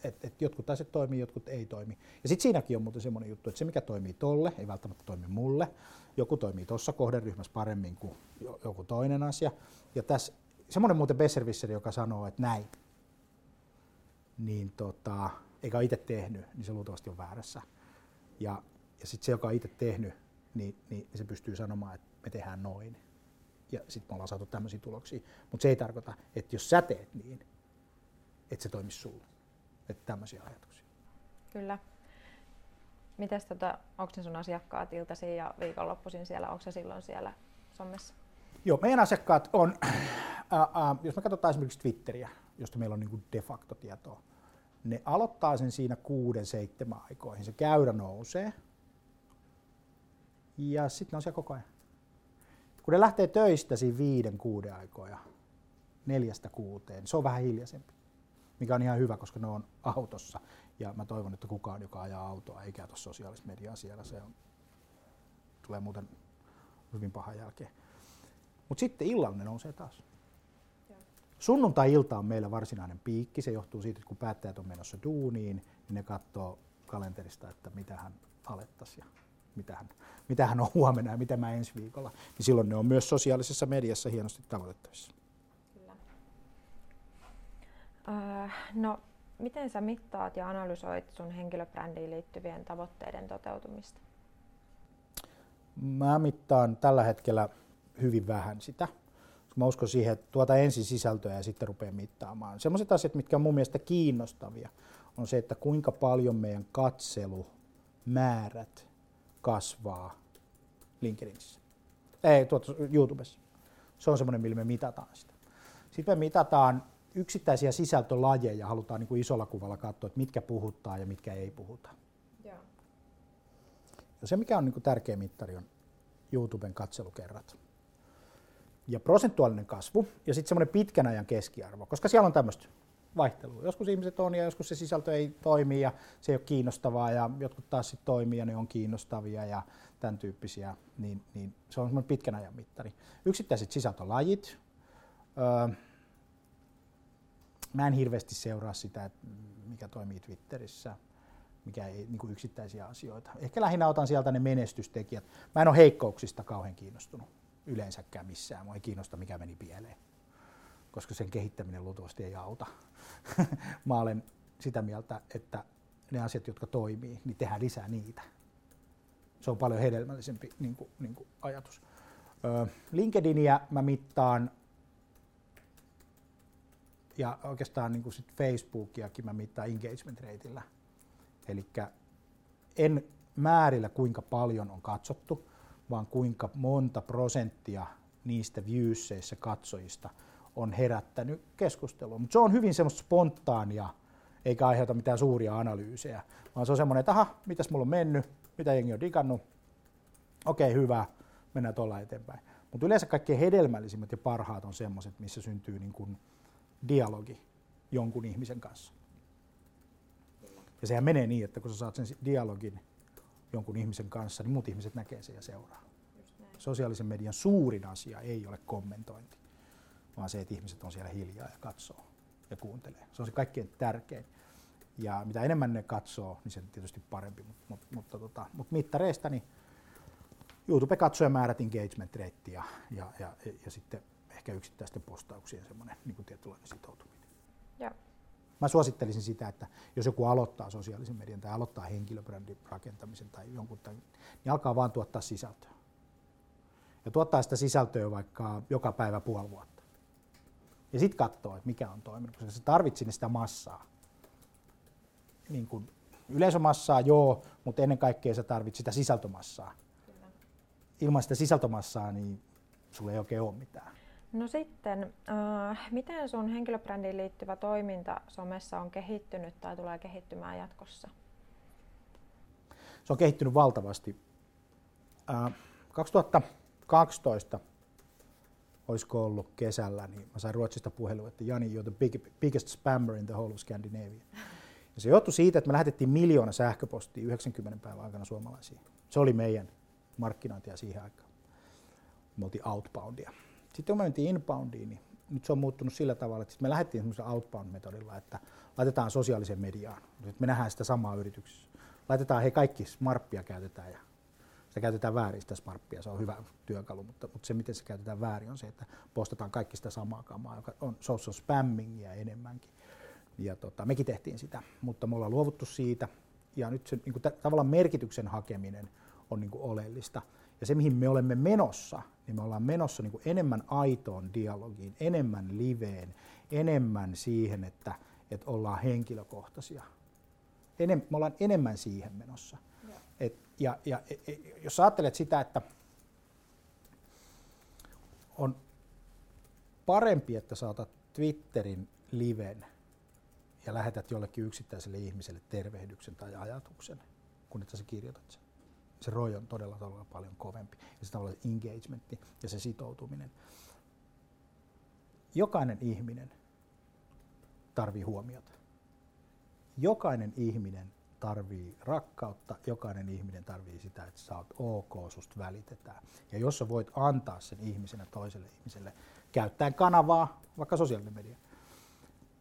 C: Et, et jotkut asiat toimii, jotkut ei toimi. Ja sitten siinäkin on muuten semmoinen juttu, että se mikä toimii tolle, ei välttämättä toimi mulle. Joku toimii tuossa kohderyhmässä paremmin kuin joku toinen asia. Ja tässä semmoinen muuten Besserwisser, joka sanoo, että näin, niin tota, eikä itse tehnyt, niin se luultavasti on väärässä. Ja, ja sitten se, joka on itse tehnyt, niin, niin se pystyy sanomaan, että me tehdään noin. Ja sitten me ollaan saatu tämmöisiä tuloksia. Mutta se ei tarkoita, että jos sä teet niin, että se toimisi sulle. Että tämmöisiä ajatuksia.
A: Kyllä. Mites tota, onko ne sun asiakkaat iltaisin ja viikonloppuisin siellä, onko se silloin siellä sommessa?
C: Joo, meidän asiakkaat on, äh, äh, jos me katsotaan esimerkiksi Twitteriä, josta meillä on niin de facto tietoa, ne aloittaa sen siinä kuuden, seitsemän aikoihin. Se käyrä nousee. Ja sitten ne on siellä koko ajan. Kun ne lähtee töistä siinä viiden, kuuden aikoja, neljästä kuuteen, se on vähän hiljaisempi. Mikä on ihan hyvä, koska ne on autossa. Ja mä toivon, että kukaan, joka ajaa autoa, ei käytä sosiaalista mediaa siellä. Se on, tulee muuten hyvin paha jälkeen. Mutta sitten illalla ne nousee taas. Sunnuntai-ilta on meillä varsinainen piikki. Se johtuu siitä, että kun päättäjät on menossa duuniin, niin ne katsoo kalenterista, että mitä hän alettaisiin ja mitä hän, mitä hän on huomenna ja mitä mä ensi viikolla. Niin silloin ne on myös sosiaalisessa mediassa hienosti tavoitettavissa. Kyllä.
A: Äh, no, miten sä mittaat ja analysoit sun henkilöbrändiin liittyvien tavoitteiden toteutumista?
C: Mä mittaan tällä hetkellä hyvin vähän sitä mä uskon siihen, että tuota ensin sisältöä ja sitten rupeaa mittaamaan. Sellaiset asiat, mitkä on mun mielestä kiinnostavia, on se, että kuinka paljon meidän katselumäärät kasvaa LinkedInissä. Ei, tuota, YouTubessa. Se on semmoinen, millä me mitataan sitä. Sitten me mitataan yksittäisiä sisältölajeja, halutaan niin kuin isolla kuvalla katsoa, että mitkä puhuttaa ja mitkä ei puhuta. Joo. Ja se, mikä on niin kuin tärkeä mittari, on YouTuben katselukerrat ja prosentuaalinen kasvu ja sitten semmoinen pitkän ajan keskiarvo, koska siellä on tämmöistä vaihtelua. Joskus ihmiset on ja joskus se sisältö ei toimi ja se ei ole kiinnostavaa ja jotkut taas sitten toimii ja ne on kiinnostavia ja tämän tyyppisiä, niin, niin se on semmoinen pitkän ajan mittari. Yksittäiset sisältölajit. Öö, mä en hirveästi seuraa sitä, että mikä toimii Twitterissä, mikä ei niin kuin yksittäisiä asioita. Ehkä lähinnä otan sieltä ne menestystekijät. Mä en ole heikkouksista kauhean kiinnostunut yleensäkään missään. Mua ei kiinnosta, mikä meni pieleen, koska sen kehittäminen luultavasti ei auta. Mä olen sitä mieltä, että ne asiat, jotka toimii, niin tehdään lisää niitä. Se on paljon hedelmällisempi niin kuin, niin kuin ajatus. LinkedInia mä mittaan ja oikeastaan niin kuin sit Facebookiakin mä mittaan engagement rateillä. Eli en määrillä kuinka paljon on katsottu, vaan kuinka monta prosenttia niistä viewseissä katsojista on herättänyt keskustelua. Mutta se on hyvin semmoista spontaania, eikä aiheuta mitään suuria analyysejä, vaan se on semmoinen, että aha, mitäs mulla on mennyt, mitä jengi on digannut, okei okay, hyvä, mennään tuolla eteenpäin. Mutta yleensä kaikkein hedelmällisimmät ja parhaat on semmoiset, missä syntyy niin kuin dialogi jonkun ihmisen kanssa. Ja sehän menee niin, että kun sä saat sen dialogin jonkun ihmisen kanssa, niin muut ihmiset näkee sen ja seuraa. Sosiaalisen median suurin asia ei ole kommentointi, vaan se, että ihmiset on siellä hiljaa ja katsoo ja kuuntelee. Se on se kaikkein tärkein. Ja mitä enemmän ne katsoo, niin se tietysti parempi. Mut, mut, mutta, tota, mutta mittareista niin YouTube-katsojamäärät, engagement rate ja, ja, ja, ja sitten ehkä yksittäisten postauksien semmoinen niin tietynlainen sitoutuminen. Ja. Mä suosittelisin sitä, että jos joku aloittaa sosiaalisen median tai aloittaa henkilöbrändin rakentamisen tai jonkun, tai, niin alkaa vaan tuottaa sisältöä. Ja tuottaa sitä sisältöä vaikka joka päivä puoli vuotta. Ja sitten katsoo, että mikä on toiminut, koska se tarvitsee sitä massaa. Niin kuin yleisömassaa, joo, mutta ennen kaikkea sä tarvitset sitä sisältömassaa. Ilman sitä sisältömassaa, niin sulla ei oikein ole mitään.
A: No sitten, äh, miten sun henkilöbrändiin liittyvä toiminta somessa on kehittynyt tai tulee kehittymään jatkossa?
C: Se on kehittynyt valtavasti. Äh, 2012 olisiko ollut kesällä, niin mä sain Ruotsista puhelun, että Jani, you're the big, biggest spammer in the whole of Scandinavia. Ja se johtui siitä, että me lähetettiin miljoona sähköpostia 90 päivän aikana suomalaisiin. Se oli meidän markkinointia siihen aikaan. Me oltiin outboundia. Sitten kun me mentiin inboundiin, niin nyt se on muuttunut sillä tavalla, että me lähdettiin semmoisella outbound-metodilla, että laitetaan sosiaaliseen mediaan. Me nähdään sitä samaa yrityksessä. Laitetaan he kaikki smarppia käytetään ja sitä käytetään väärin sitä smarppia, se on hyvä työkalu, mutta, mutta se miten se käytetään väärin on se, että postataan kaikki sitä samaa kamaa, joka on social spammingia enemmänkin. Ja tota, mekin tehtiin sitä, mutta me ollaan luovuttu siitä ja nyt se niin kuin, tavallaan merkityksen hakeminen on niin kuin, oleellista. Ja se, mihin me olemme menossa, niin me ollaan menossa niin kuin enemmän aitoon dialogiin, enemmän liveen, enemmän siihen, että, että ollaan henkilökohtaisia. Enem, me ollaan enemmän siihen menossa. Et, ja, ja e, e, jos ajattelet sitä, että on parempi, että saatat Twitterin liven ja lähetät jollekin yksittäiselle ihmiselle tervehdyksen tai ajatuksen, kun että sä kirjoitat sen. Se roi on todella, todella paljon kovempi. Ja se tavallaan engagementti ja se sitoutuminen. Jokainen ihminen tarvii huomiota. Jokainen ihminen tarvii rakkautta, jokainen ihminen tarvii sitä, että sä oot ok, susta välitetään. Ja jos sä voit antaa sen ihmisenä toiselle ihmiselle, käyttäen kanavaa, vaikka sosiaalinen media,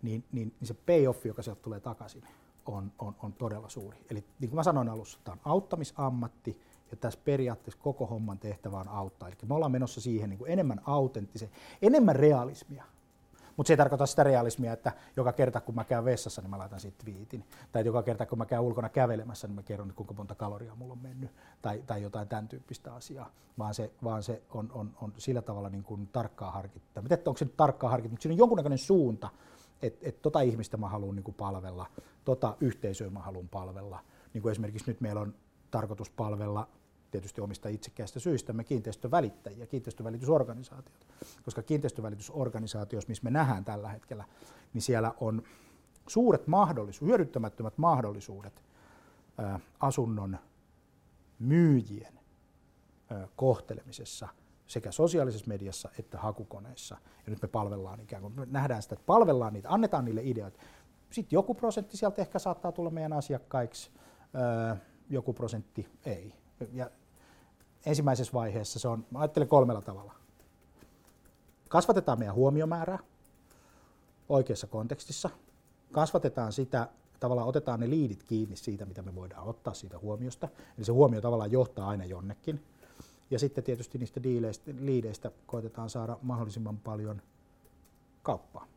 C: niin, niin, niin se payoff, joka sieltä tulee takaisin, on, on, on todella suuri. Eli niin kuin mä sanoin alussa, tämä on auttamisammatti, ja tässä periaatteessa koko homman tehtävä on auttaa. Eli me ollaan menossa siihen niin kuin enemmän autenttisen, enemmän realismia. Mutta se ei tarkoita sitä realismia, että joka kerta kun mä käyn vessassa, niin mä laitan siitä twiitin. Tai joka kerta kun mä käyn ulkona kävelemässä, niin mä kerron, kuinka monta kaloria mulla on mennyt. Tai, tai jotain tämän tyyppistä asiaa. Vaan se, vaan se on, on, on sillä tavalla niin kuin tarkkaa harkittaa. Mitä onko se nyt tarkkaa harkittaa, mutta siinä on jonkunnäköinen suunta, että et tota ihmistä mä haluan niin kuin palvella, tota yhteisöä mä haluan palvella. Niin kuin esimerkiksi nyt meillä on tarkoitus palvella tietysti omista itsekkäistä me kiinteistövälittäjiä, kiinteistövälitysorganisaatioita. Koska kiinteistövälitysorganisaatioissa, missä me nähdään tällä hetkellä, niin siellä on suuret mahdollisuudet, hyödyttämättömät mahdollisuudet asunnon myyjien kohtelemisessa sekä sosiaalisessa mediassa että hakukoneissa. Ja nyt me palvellaan ikään kuin, me nähdään sitä, että palvellaan niitä, annetaan niille ideoita. Sitten joku prosentti sieltä ehkä saattaa tulla meidän asiakkaiksi, ää, joku prosentti ei. Ja ensimmäisessä vaiheessa se on, mä ajattelen kolmella tavalla. Kasvatetaan meidän huomiomäärää oikeassa kontekstissa. Kasvatetaan sitä, tavallaan otetaan ne liidit kiinni siitä, mitä me voidaan ottaa siitä huomiosta. Eli se huomio tavallaan johtaa aina jonnekin. Ja sitten tietysti niistä diileistä, liideistä koitetaan saada mahdollisimman paljon kauppaa.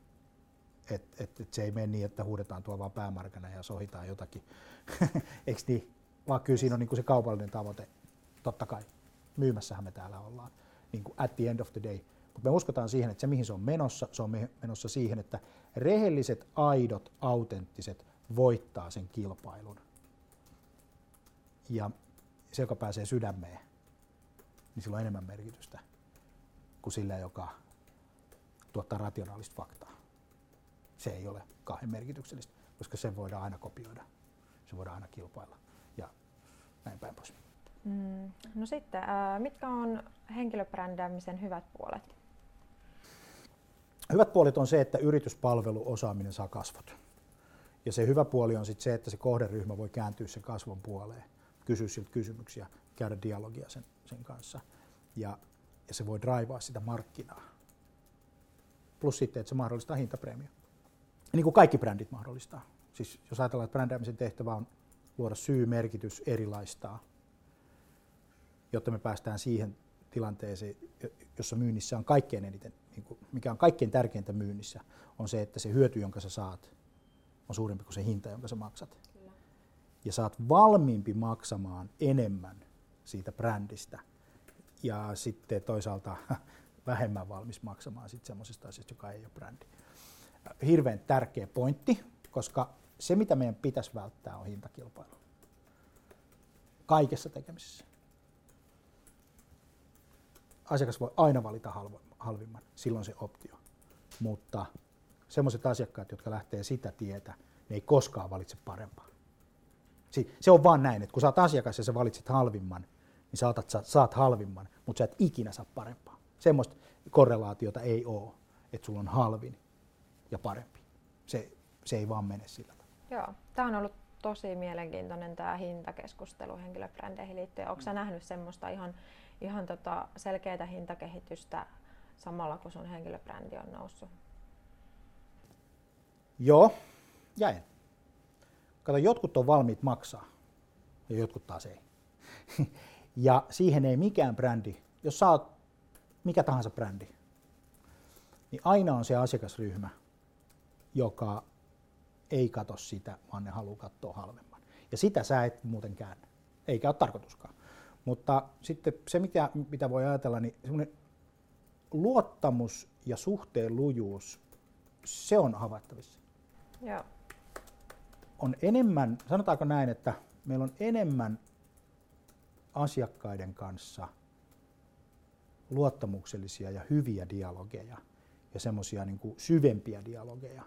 C: Et, et, et se ei mene niin, että huudetaan tuolla vaan päämarkana ja sohitaan jotakin. Eikö niin? Vaan kyllä siinä on niin se kaupallinen tavoite totta kai myymässähän me täällä ollaan niin kuin at the end of the day. Mutta me uskotaan siihen, että se mihin se on menossa, se on menossa siihen, että rehelliset, aidot, autenttiset voittaa sen kilpailun. Ja se, joka pääsee sydämeen, niin sillä on enemmän merkitystä kuin sillä, joka tuottaa rationaalista faktaa. Se ei ole kahden merkityksellistä, koska sen voidaan aina kopioida, se voidaan aina kilpailla ja näin päin pois.
A: Mm. No sitten, mitkä on henkilöbrändäämisen hyvät puolet?
C: Hyvät puolet on se, että yrityspalveluosaaminen saa kasvot. Ja se hyvä puoli on sitten se, että se kohderyhmä voi kääntyä sen kasvon puoleen, kysyä siltä kysymyksiä, käydä dialogia sen, sen kanssa. Ja, ja se voi draivaa sitä markkinaa. Plus sitten, että se mahdollistaa hintapreemio. Niin kuin kaikki brändit mahdollistaa. Siis jos ajatellaan, että brändäämisen tehtävä on luoda syy, merkitys, erilaistaa, jotta me päästään siihen tilanteeseen, jossa myynnissä on kaikkein eniten, niin kuin, mikä on kaikkein tärkeintä myynnissä, on se, että se hyöty, jonka sä saat, on suurempi kuin se hinta, jonka sä maksat. Kyllä. Ja saat valmiimpi maksamaan enemmän siitä brändistä ja sitten toisaalta vähemmän valmis maksamaan sitten semmoisesta asiasta, joka ei ole brändi. Hirveän tärkeä pointti, koska se mitä meidän pitäisi välttää on hintakilpailu. Kaikessa tekemisessä. Asiakas voi aina valita halvimman, silloin se optio. Mutta semmoiset asiakkaat, jotka lähtee sitä tietä, ne ei koskaan valitse parempaa. Se on vaan näin, että kun sä oot asiakas ja sä valitset halvimman, niin sä otat, saat halvimman, mutta sä et ikinä saa parempaa. Semmoista korrelaatiota ei ole, että sulla on halvin ja parempi. Se, se ei vaan mene sillä tavalla.
A: Joo, tämä on ollut tosi mielenkiintoinen tämä hintakeskustelu henkilöbrändeihin liittyen. Onko sä nähnyt semmoista ihan, ihan tota selkeää hintakehitystä samalla kun sun henkilöbrändi on noussut?
C: Joo, jäin. Kato, jotkut on valmiit maksaa ja jotkut taas ei. ja siihen ei mikään brändi, jos sä oot mikä tahansa brändi, niin aina on se asiakasryhmä, joka ei katso sitä, vaan ne haluaa katsoa halvemman. Ja sitä sä et muuten käännä, eikä ole tarkoituskaan. Mutta sitten se, mitä, mitä voi ajatella, niin semmoinen luottamus ja suhteen lujuus, se on havaittavissa.
A: Joo.
C: On enemmän, sanotaanko näin, että meillä on enemmän asiakkaiden kanssa luottamuksellisia ja hyviä dialogeja ja semmoisia niin syvempiä dialogeja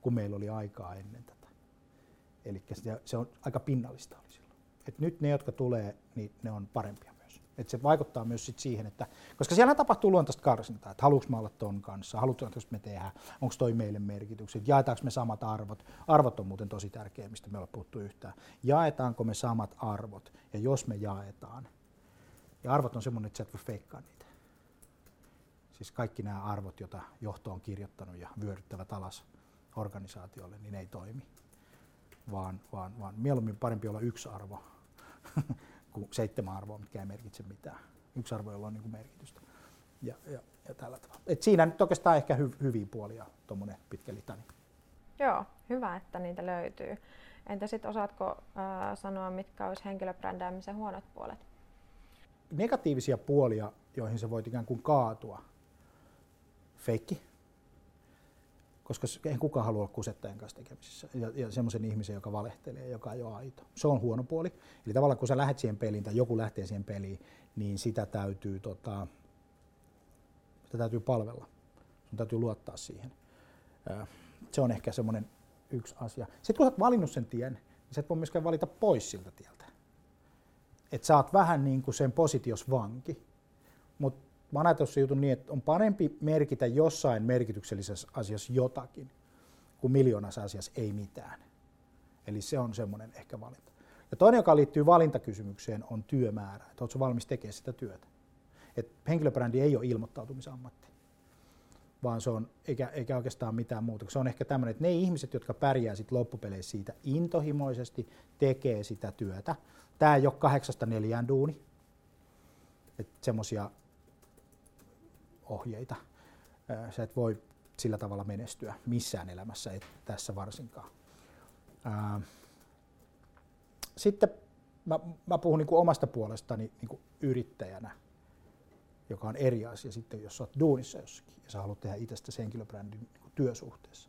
C: kuin meillä oli aikaa ennen tätä. Eli se, on aika pinnallista oli silloin. Et nyt ne, jotka tulee, niin ne on parempia myös. Et se vaikuttaa myös sit siihen, että, koska siellä tapahtuu luontaista karsintaa, että haluanko mä olla ton kanssa, halutaanko me tehdä, onko toi meille merkitykset, jaetaanko me samat arvot. Arvot on muuten tosi tärkeä, mistä me ollaan puhuttu yhtään. Jaetaanko me samat arvot, ja jos me jaetaan, ja arvot on semmoinen, että sä et voi feikkaa niitä. Siis kaikki nämä arvot, joita johto on kirjoittanut ja vyöryttävät alas organisaatiolle, niin ei toimi. Vaan, vaan, vaan mieluummin parempi olla yksi arvo kuin seitsemän arvoa, mitkä ei merkitse mitään. Yksi arvo, jolla on niin merkitystä. Ja, ja, ja tällä tavalla. Et siinä nyt oikeastaan ehkä hy, hyviä puolia tuommoinen pitkä litani.
A: Joo, hyvä, että niitä löytyy. Entä sitten osaatko äh, sanoa, mitkä olisi henkilöbrändäämisen huonot puolet?
C: Negatiivisia puolia, joihin se voit ikään kuin kaatua. Feikki, koska ei kukaan halua olla kusettajan kanssa tekemisissä ja, ja semmoisen ihmisen, joka valehtelee, joka ei ole aito. Se on huono puoli. Eli tavallaan kun sä lähdet siihen peliin tai joku lähtee siihen peliin, niin sitä täytyy, tota, sitä täytyy palvella. Sun täytyy luottaa siihen. Se on ehkä semmoinen yksi asia. Sitten kun sä oot valinnut sen tien, niin sä et voi myöskään valita pois siltä tieltä. Että sä oot vähän niin kuin sen positios vanki, mutta ajatellut jutun niin, että on parempi merkitä jossain merkityksellisessä asiassa jotakin, kuin miljoonassa asiassa ei mitään. Eli se on semmoinen ehkä valinta. Ja toinen, joka liittyy valintakysymykseen, on työmäärä. Että oletko valmis tekemään sitä työtä. Et henkilöbrändi ei ole ilmoittautumisammatti, vaan se on, eikä, eikä oikeastaan mitään muuta. Se on ehkä tämmöinen, että ne ihmiset, jotka pärjää sit loppupeleissä siitä intohimoisesti, tekee sitä työtä. Tämä ei ole kahdeksasta neljään duuni. Että semmoisia ohjeita. Sä et voi sillä tavalla menestyä missään elämässä, et tässä varsinkaan. Sitten mä, mä puhun niin kuin omasta puolestani niin kuin yrittäjänä, joka on eri asia sitten, jos olet duunissa jossakin ja sä haluat tehdä itsestä henkilöbrändin niin työsuhteessa.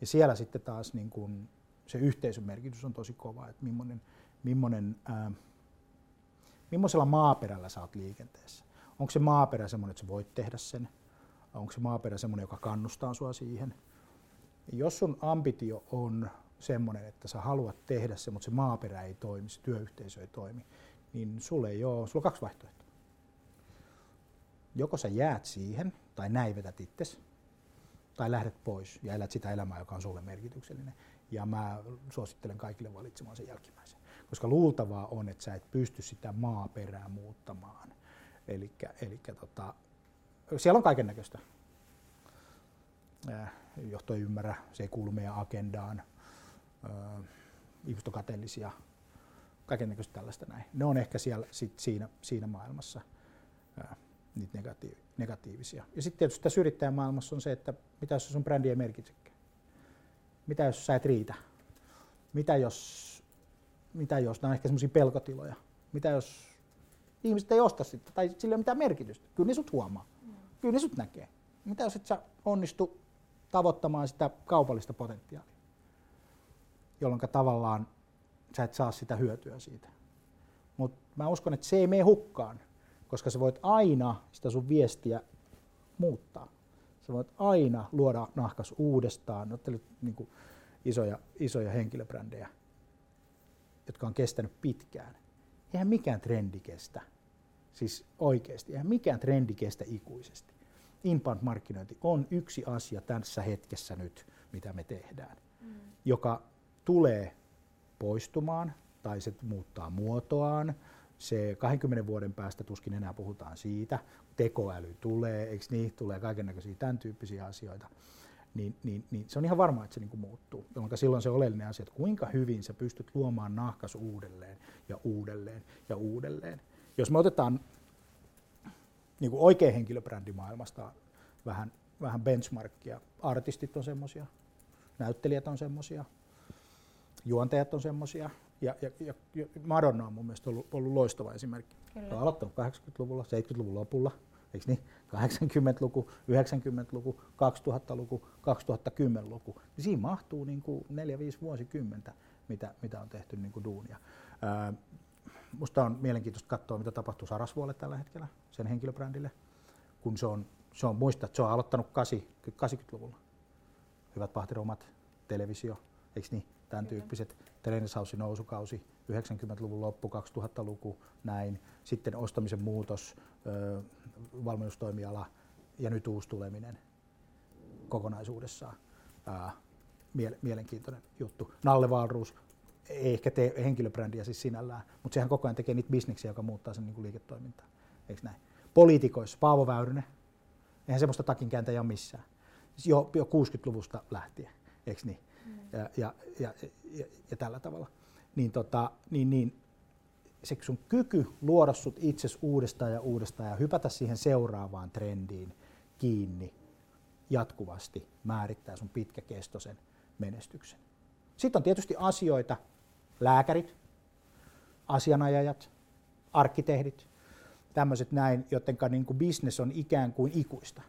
C: Ja siellä sitten taas niin kuin se yhteisön merkitys on tosi kova, että millainen, millainen, ää, millaisella maaperällä sä oot liikenteessä. Onko se maaperä semmoinen, että sä voit tehdä sen? Onko se maaperä semmoinen, joka kannustaa sua siihen? Jos sun ambitio on semmoinen, että sä haluat tehdä se, mutta se maaperä ei toimi, se työyhteisö ei toimi, niin sulle ei ole, sulla on kaksi vaihtoehtoa. Joko sä jäät siihen, tai näivetät itses, tai lähdet pois ja elät sitä elämää, joka on sulle merkityksellinen. Ja mä suosittelen kaikille valitsemaan sen jälkimmäisen. Koska luultavaa on, että sä et pysty sitä maaperää muuttamaan. Elikkä, elikkä tota, siellä on kaiken näköistä. Johto ei ymmärrä, se ei kuulu meidän agendaan. Ihmiset on kateellisia, kaiken näköistä tällaista näin. Ne on ehkä siellä sit siinä, siinä maailmassa niitä negatiiv- negatiivisia. Ja sitten tietysti tässä yrittäjän maailmassa on se, että mitä jos sun brändi ei merkitsekään? Mitä jos sä et riitä? Mitä jos, mitä jos, nämä on ehkä semmoisia pelkotiloja, mitä jos ihmiset ei osta sitä tai sillä ei ole mitään merkitystä? Kyllä ne sut huomaa, kyllä ne sut näkee. Mitä jos et sä onnistu tavoittamaan sitä kaupallista potentiaalia, jolloin tavallaan sä et saa sitä hyötyä siitä. Mutta mä uskon, että se ei mene hukkaan, koska sä voit aina sitä sun viestiä muuttaa. Sä voit aina luoda nahkas uudestaan. Ottelut niin isoja, isoja henkilöbrändejä, jotka on kestänyt pitkään. Eihän mikään trendi kestä. Siis oikeasti, eihän mikään trendi kestä ikuisesti. Inbound-markkinointi on yksi asia tässä hetkessä nyt, mitä me tehdään, mm. joka tulee poistumaan tai se muuttaa muotoaan. Se 20 vuoden päästä tuskin enää puhutaan siitä. Tekoäly tulee, eikö niin, tulee kaiken näköisiä tämän tyyppisiä asioita. Niin, niin, niin se on ihan varma, että se niin muuttuu. Jolloin silloin se oleellinen asia, että kuinka hyvin sä pystyt luomaan nahkas uudelleen ja uudelleen ja uudelleen. Jos me otetaan niin kuin oikein henkilöbrändimaailmasta vähän, vähän benchmarkia, artistit on semmoisia, näyttelijät on semmoisia, juontajat on semmoisia. Ja, ja, ja, ja Madonna on mun mielestä ollut, ollut loistava esimerkki. Kyllä. On aloittanut 80-luvulla, 70-luvun lopulla, eikö niin? 80-luku, 90-luku, 2000-luku, 2010-luku. Niin siinä mahtuu niin kuin 4-5 vuosikymmentä, mitä, mitä on tehty niin kuin duunia. Ää, musta on mielenkiintoista katsoa, mitä tapahtuu Sarasvuolle tällä hetkellä, sen henkilöbrändille, kun se on, se on muista, että se on aloittanut 80-luvulla. Hyvät pahtiromat, televisio, eikö niin? tämän tyyppiset. Renesausin nousukausi, 90-luvun loppu, 2000-luku, näin. Sitten ostamisen muutos, valmennustoimiala ja nyt uusi tuleminen kokonaisuudessaan. mielenkiintoinen juttu. Nalle Valruus ei ehkä tee henkilöbrändiä siis sinällään, mutta sehän koko ajan tekee niitä bisneksiä, joka muuttaa sen niin kuin liiketoimintaa. Eikö näin? Poliitikoissa, Paavo Väyrynen, eihän semmoista takinkääntäjä ole missään. Jo, jo 60-luvusta lähtien, eikö niin? ja, ja, ja, ja, ja tällä tavalla. Niin, tota, niin, niin se sun kyky luoda sut itses uudestaan ja uudestaan ja hypätä siihen seuraavaan trendiin kiinni jatkuvasti määrittää sun pitkäkestoisen menestyksen. Sitten on tietysti asioita, lääkärit, asianajajat, arkkitehdit, tämmöiset näin, joten niin kuin business on ikään kuin ikuista.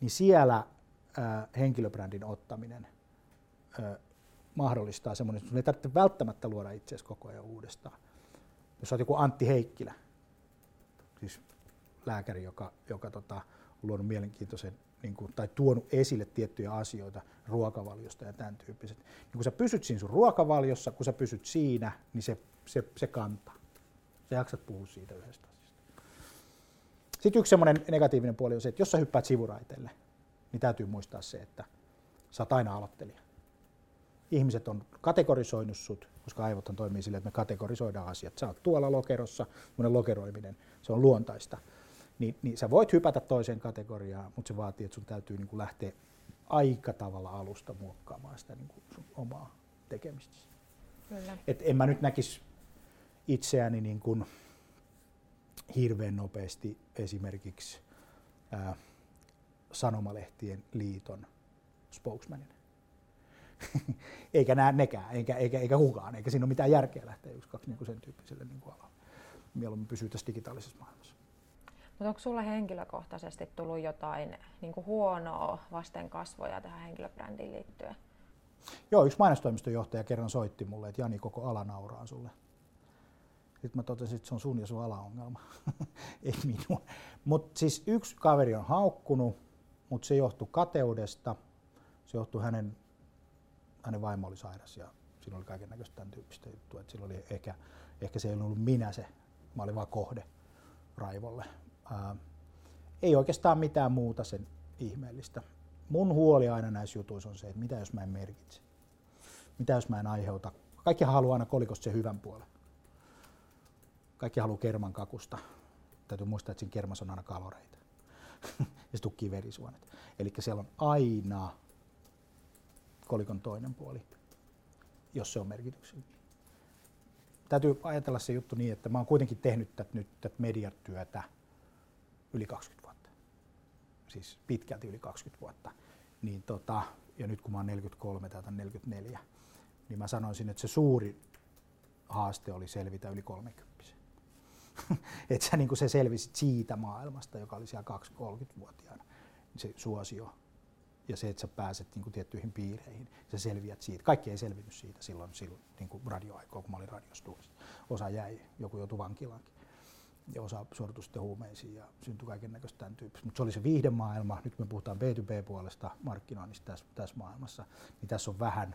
C: Niin siellä henkilöbrändin ottaminen mahdollistaa semmoinen, että ei tarvitse välttämättä luoda itseäsi koko ajan uudestaan. Jos olet joku Antti Heikkilä, siis lääkäri, joka, joka tota, on luonut mielenkiintoisen niin kuin, tai tuonut esille tiettyjä asioita ruokavaliosta ja tämän tyyppiset. Niin kun sä pysyt siinä sun ruokavaliossa, kun sä pysyt siinä, niin se, se, se kantaa. Sä jaksat puhua siitä yhdestä asiasta. Sitten yksi semmoinen negatiivinen puoli on se, että jos sä hyppäät sivuraiteelle, niin täytyy muistaa se, että sä oot aina aloittelija. Ihmiset on kategorisoinut sut, koska aivothan toimii sille, että me kategorisoidaan asiat. Sä oot tuolla lokerossa, mun lokeroiminen, se on luontaista. Niin, niin sä voit hypätä toiseen kategoriaan, mutta se vaatii, että sun täytyy niin kuin lähteä aika tavalla alusta muokkaamaan sitä niin kuin sun omaa tekemistä. Kyllä. Et en mä nyt näkisi itseäni niin kuin hirveän nopeasti esimerkiksi ää, Sanomalehtien liiton spokesmanina. eikä näe nekään, eikä, eikä, eikä kukaan, eikä siinä ole mitään järkeä lähteä yksi, kaksi niin kuin sen tyyppiselle niin kuin alalle. Mieluummin pysyy tässä digitaalisessa maailmassa.
A: Mutta onko sulla henkilökohtaisesti tullut jotain niin kuin huonoa vasten kasvoja tähän henkilöbrändiin liittyen?
C: Joo, yksi mainostoimiston johtaja kerran soitti mulle, että Jani, koko ala nauraa sulle. Sitten mä totesin, että se on sun ja sun alaongelma, ei minun. Mutta siis yksi kaveri on haukkunut, mutta se johtui kateudesta, se johtui hänen, hänen vaimo oli sairas ja siinä oli kaiken näköistä tämän tyyppistä juttua, että sillä oli ehkä, ehkä se ei ollut minä se, mä olin vaan kohde Raivolle. Ää, ei oikeastaan mitään muuta sen ihmeellistä. mun huoli aina näissä jutuissa on se, että mitä jos mä en merkitse? Mitä jos mä en aiheuta? Kaikki haluaa aina kolikosta sen hyvän puolen. Kaikki haluaa kerman kakusta. Täytyy muistaa, että siinä kermassa on aina kaloreita. ja se tukkii verisuonet. Eli siellä on aina kolikon toinen puoli, jos se on merkityksellinen. Täytyy ajatella se juttu niin, että mä oon kuitenkin tehnyt tätä nyt tätä mediatyötä yli 20 vuotta. Siis pitkälti yli 20 vuotta. Niin tota, ja nyt kun mä oon 43 tai 44, niin mä sanoisin, että se suuri haaste oli selvitä yli 30 että sä niin se selvisit siitä maailmasta, joka oli siellä 2-30-vuotiaana, niin se suosio ja se, että sä pääset niin kuin tiettyihin piireihin, sä selviät siitä. Kaikki ei selvinnyt siitä silloin, silloin niin kuin radioaikoa, kun mä olin radiostuudessa. Osa jäi, joku joutui vankilaankin ja osa sortui sitten huumeisiin ja syntyi kaiken näköistä tämän tyyppistä. Mutta se oli se viihdemaailma, nyt me puhutaan B2B-puolesta markkinoinnista tässä, tässä maailmassa, niin tässä on vähän,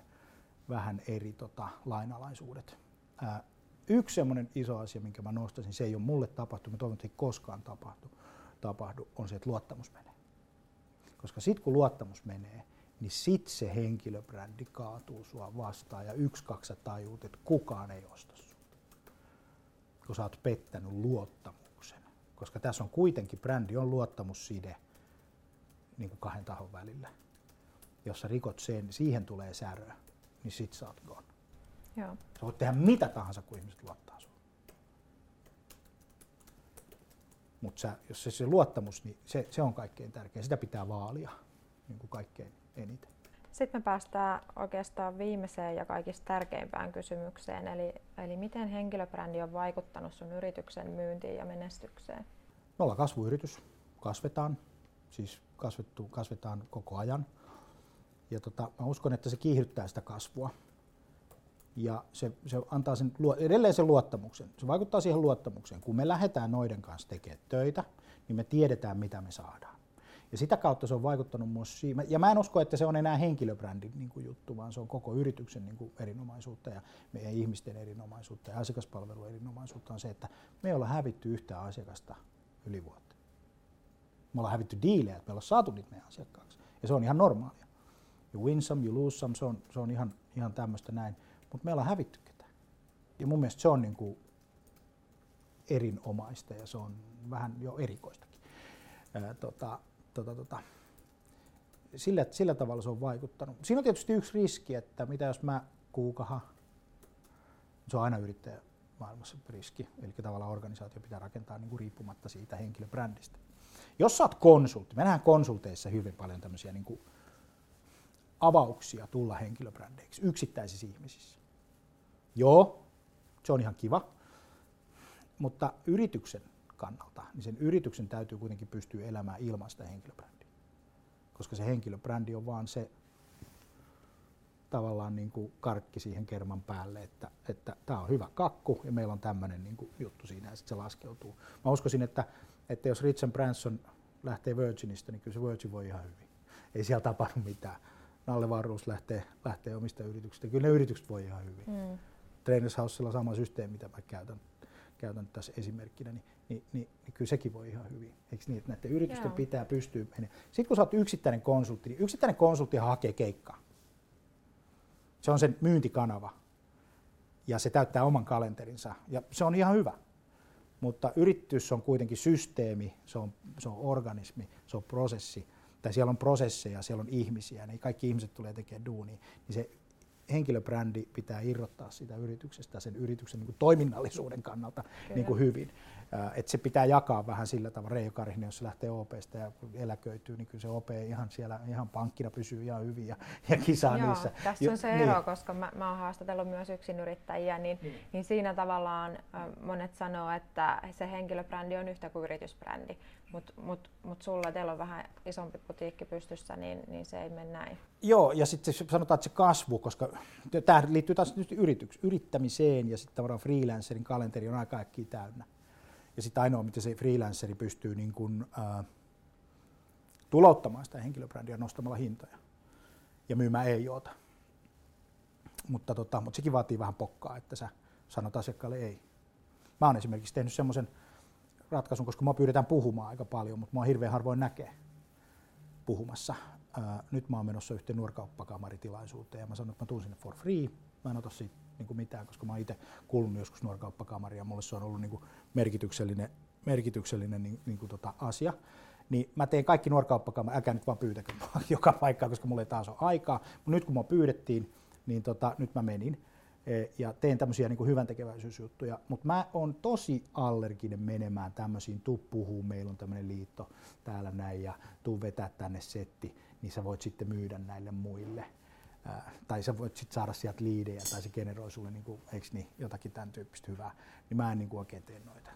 C: vähän eri tota, lainalaisuudet. Ää, yksi semmoinen iso asia, minkä mä nostaisin, se ei ole mulle tapahtunut, mä toivon, että ei koskaan tapahdu, tapahdu on se, että luottamus menee. Koska sitten kun luottamus menee, niin sit se henkilöbrändi kaatuu sua vastaan ja yksi, kaksi tajuut, että kukaan ei osta. Kun sä oot pettänyt luottamuksen. Koska tässä on kuitenkin, brändi on luottamusside niin kuin kahden tahon välillä. Jos sä rikot sen, niin siihen tulee särö, niin sit sä oot gone. Joo. Sä voit tehdä mitä tahansa, kun ihmiset luottaa sinuun. Mutta jos se, se luottamus, niin se, se on kaikkein tärkein. Sitä pitää vaalia niin kuin kaikkein eniten.
A: Sitten me päästään oikeastaan viimeiseen ja kaikista tärkeimpään kysymykseen, eli, eli miten henkilöbrändi on vaikuttanut sun yrityksen myyntiin ja menestykseen?
C: Me ollaan kasvuyritys, kasvetaan, siis kasvettu, kasvetaan koko ajan. Ja tota, mä uskon, että se kiihdyttää sitä kasvua ja se, se antaa sen, edelleen sen luottamuksen. Se vaikuttaa siihen luottamukseen. Kun me lähdetään noiden kanssa tekemään töitä, niin me tiedetään, mitä me saadaan. Ja sitä kautta se on vaikuttanut myös siihen. Ja mä en usko, että se on enää henkilöbrändin niin kuin juttu, vaan se on koko yrityksen niin kuin erinomaisuutta ja meidän ihmisten erinomaisuutta ja asiakaspalvelun erinomaisuutta on se, että me ei olla hävitty yhtään asiakasta yli vuotta. Me ollaan hävitty diilejä, että me ollaan saatu niitä meidän asiakkaaksi. Ja se on ihan normaalia. You win some, you lose some, se on, se on ihan, ihan tämmöistä näin mutta me ollaan hävitty ketään. Ja mun mielestä se on niin kuin erinomaista ja se on vähän jo erikoistakin. Ää, tota, tota, tota. Sillä, sillä tavalla se on vaikuttanut. Siinä on tietysti yksi riski, että mitä jos mä kuukaha, se on aina yrittäjä maailmassa riski, eli tavallaan organisaatio pitää rakentaa niin kuin riippumatta siitä henkilöbrändistä. Jos sä oot konsultti, me nähdään konsulteissa hyvin paljon tämmöisiä niin kuin avauksia tulla henkilöbrändeiksi yksittäisissä ihmisissä. Joo, se on ihan kiva, mutta yrityksen kannalta, niin sen yrityksen täytyy kuitenkin pystyä elämään ilman sitä henkilöbrändiä. Koska se henkilöbrändi on vaan se tavallaan niin kuin karkki siihen kerman päälle, että, että tämä on hyvä kakku ja meillä on tämmöinen niin kuin juttu siinä ja sitten se laskeutuu. Mä uskoisin, että, että jos Richard Branson lähtee Virginistä, niin kyllä se Virgin voi ihan hyvin. Ei siellä tapahdu mitään. Nalle Varruus lähtee, lähtee omista yrityksistä. Kyllä ne yritykset voi ihan hyvin. Mm. Trainers Housella sama systeemi, mitä mä käytän, käytän tässä esimerkkinä, niin, niin, niin, niin kyllä sekin voi ihan hyvin. Eikö niin, että näiden yritysten Joo. pitää pystyä menemään. Sitten kun sä oot yksittäinen konsultti, niin yksittäinen konsultti hakee keikkaa. Se on sen myyntikanava ja se täyttää oman kalenterinsa ja se on ihan hyvä. Mutta yritys on kuitenkin systeemi, se on, se on organismi, se on prosessi, tai siellä on prosesseja, siellä on ihmisiä, niin kaikki ihmiset tulee tekemään duunia, niin se henkilöbrändi pitää irrottaa siitä yrityksestä sen yrityksen niin kuin toiminnallisuuden kannalta niin kuin hyvin. Et se pitää jakaa vähän sillä tavalla. Reijo Karhinen, jos se lähtee OPsta ja eläköityy, niin kyllä se OP ihan siellä ihan pankkina pysyy ihan hyvin ja, ja kisaa Joo, niissä.
A: Tässä on se ero, niin. koska mä, mä oon haastatellut myös yksinyrittäjiä, niin, niin. niin siinä tavallaan monet sanoo, että se henkilöbrändi on yhtä kuin yritysbrändi. Mutta mut, mut sulla teillä on vähän isompi putiikki pystyssä, niin, niin se ei mene näin.
C: Joo, ja sitten sanotaan, että se kasvu, koska tämä liittyy taas nyt yrityks, yrittämiseen ja sitten tavallaan freelancerin kalenteri on aika äkkiä täynnä. Ja sitten ainoa, miten se freelanceri pystyy niin kun, ää, tulouttamaan sitä henkilöbrändiä nostamalla hintoja ja myymään ei ota. Mutta, tota, mutta sekin vaatii vähän pokkaa, että sä sanot asiakkaalle ei. Mä oon esimerkiksi tehnyt semmoisen ratkaisun, koska mua pyydetään puhumaan aika paljon, mutta mua hirveän harvoin näkee puhumassa. nyt mä oon menossa yhteen nuorkauppakamaritilaisuuteen ja mä sanon, että mä tuun sinne for free. Mä en ota siitä niin mitään, koska mä oon itse kuulunut joskus nuorkauppakamariin ja mulle se on ollut niin merkityksellinen, merkityksellinen niin, niin kuin tota asia. Niin mä teen kaikki nuorkauppakamarit, älkää nyt vaan pyytäkö joka paikkaa, koska mulla ei taas ole aikaa. Mutta nyt kun mä pyydettiin, niin tota, nyt mä menin ja teen tämmöisiä niin hyvän tekeväisyysjuttuja, mutta mä oon tosi allerginen menemään tämmöisiin, tuu puhuu, meillä on tämmöinen liitto täällä näin ja tuu vetää tänne setti, niin sä voit sitten myydä näille muille tai sä voit sit saada sieltä liidejä tai se generoi sulle niin kuin, niin, jotakin tämän tyyppistä hyvää, niin mä en niin kuin oikein tee noita.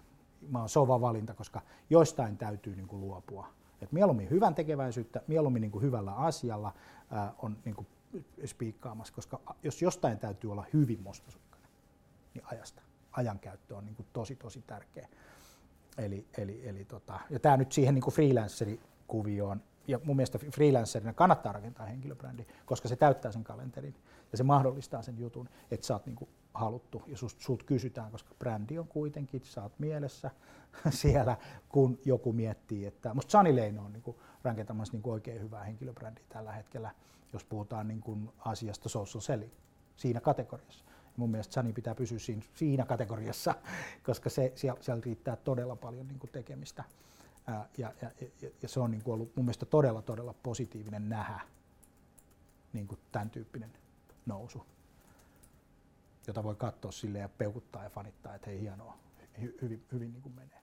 C: Mä oon sova valinta, koska joistain täytyy niin kuin luopua. Et mieluummin hyvän tekeväisyyttä, mieluummin niin kuin hyvällä asialla ää, on niin kuin spiikkaamassa, koska jos jostain täytyy olla hyvin mustasukkainen, niin ajasta. Ajankäyttö on niin kuin tosi tosi tärkeä. Eli, eli, eli tota, ja tämä nyt siihen niin kuin freelancerikuvioon ja mun mielestä freelancerina kannattaa rakentaa henkilöbrändi, koska se täyttää sen kalenterin ja se mahdollistaa sen jutun, että sä oot niinku haluttu ja sut, sut kysytään, koska brändi on kuitenkin, sä oot mielessä siellä, kun joku miettii, että musta Sunny Lane on niinku rakentamassa niinku oikein hyvää henkilöbrändiä tällä hetkellä, jos puhutaan niinku asiasta social selling siinä kategoriassa. Ja mun mielestä Sunny pitää pysyä siinä, siinä kategoriassa, koska se, siellä, siellä riittää todella paljon niinku tekemistä ja, ja, ja, ja se on niin kuin ollut mun mielestä todella, todella positiivinen nähdä niin kuin tämän tyyppinen nousu, jota voi katsoa sille ja peukuttaa ja fanittaa, että hei hienoa, hy, hyvin, hyvin niin kuin menee.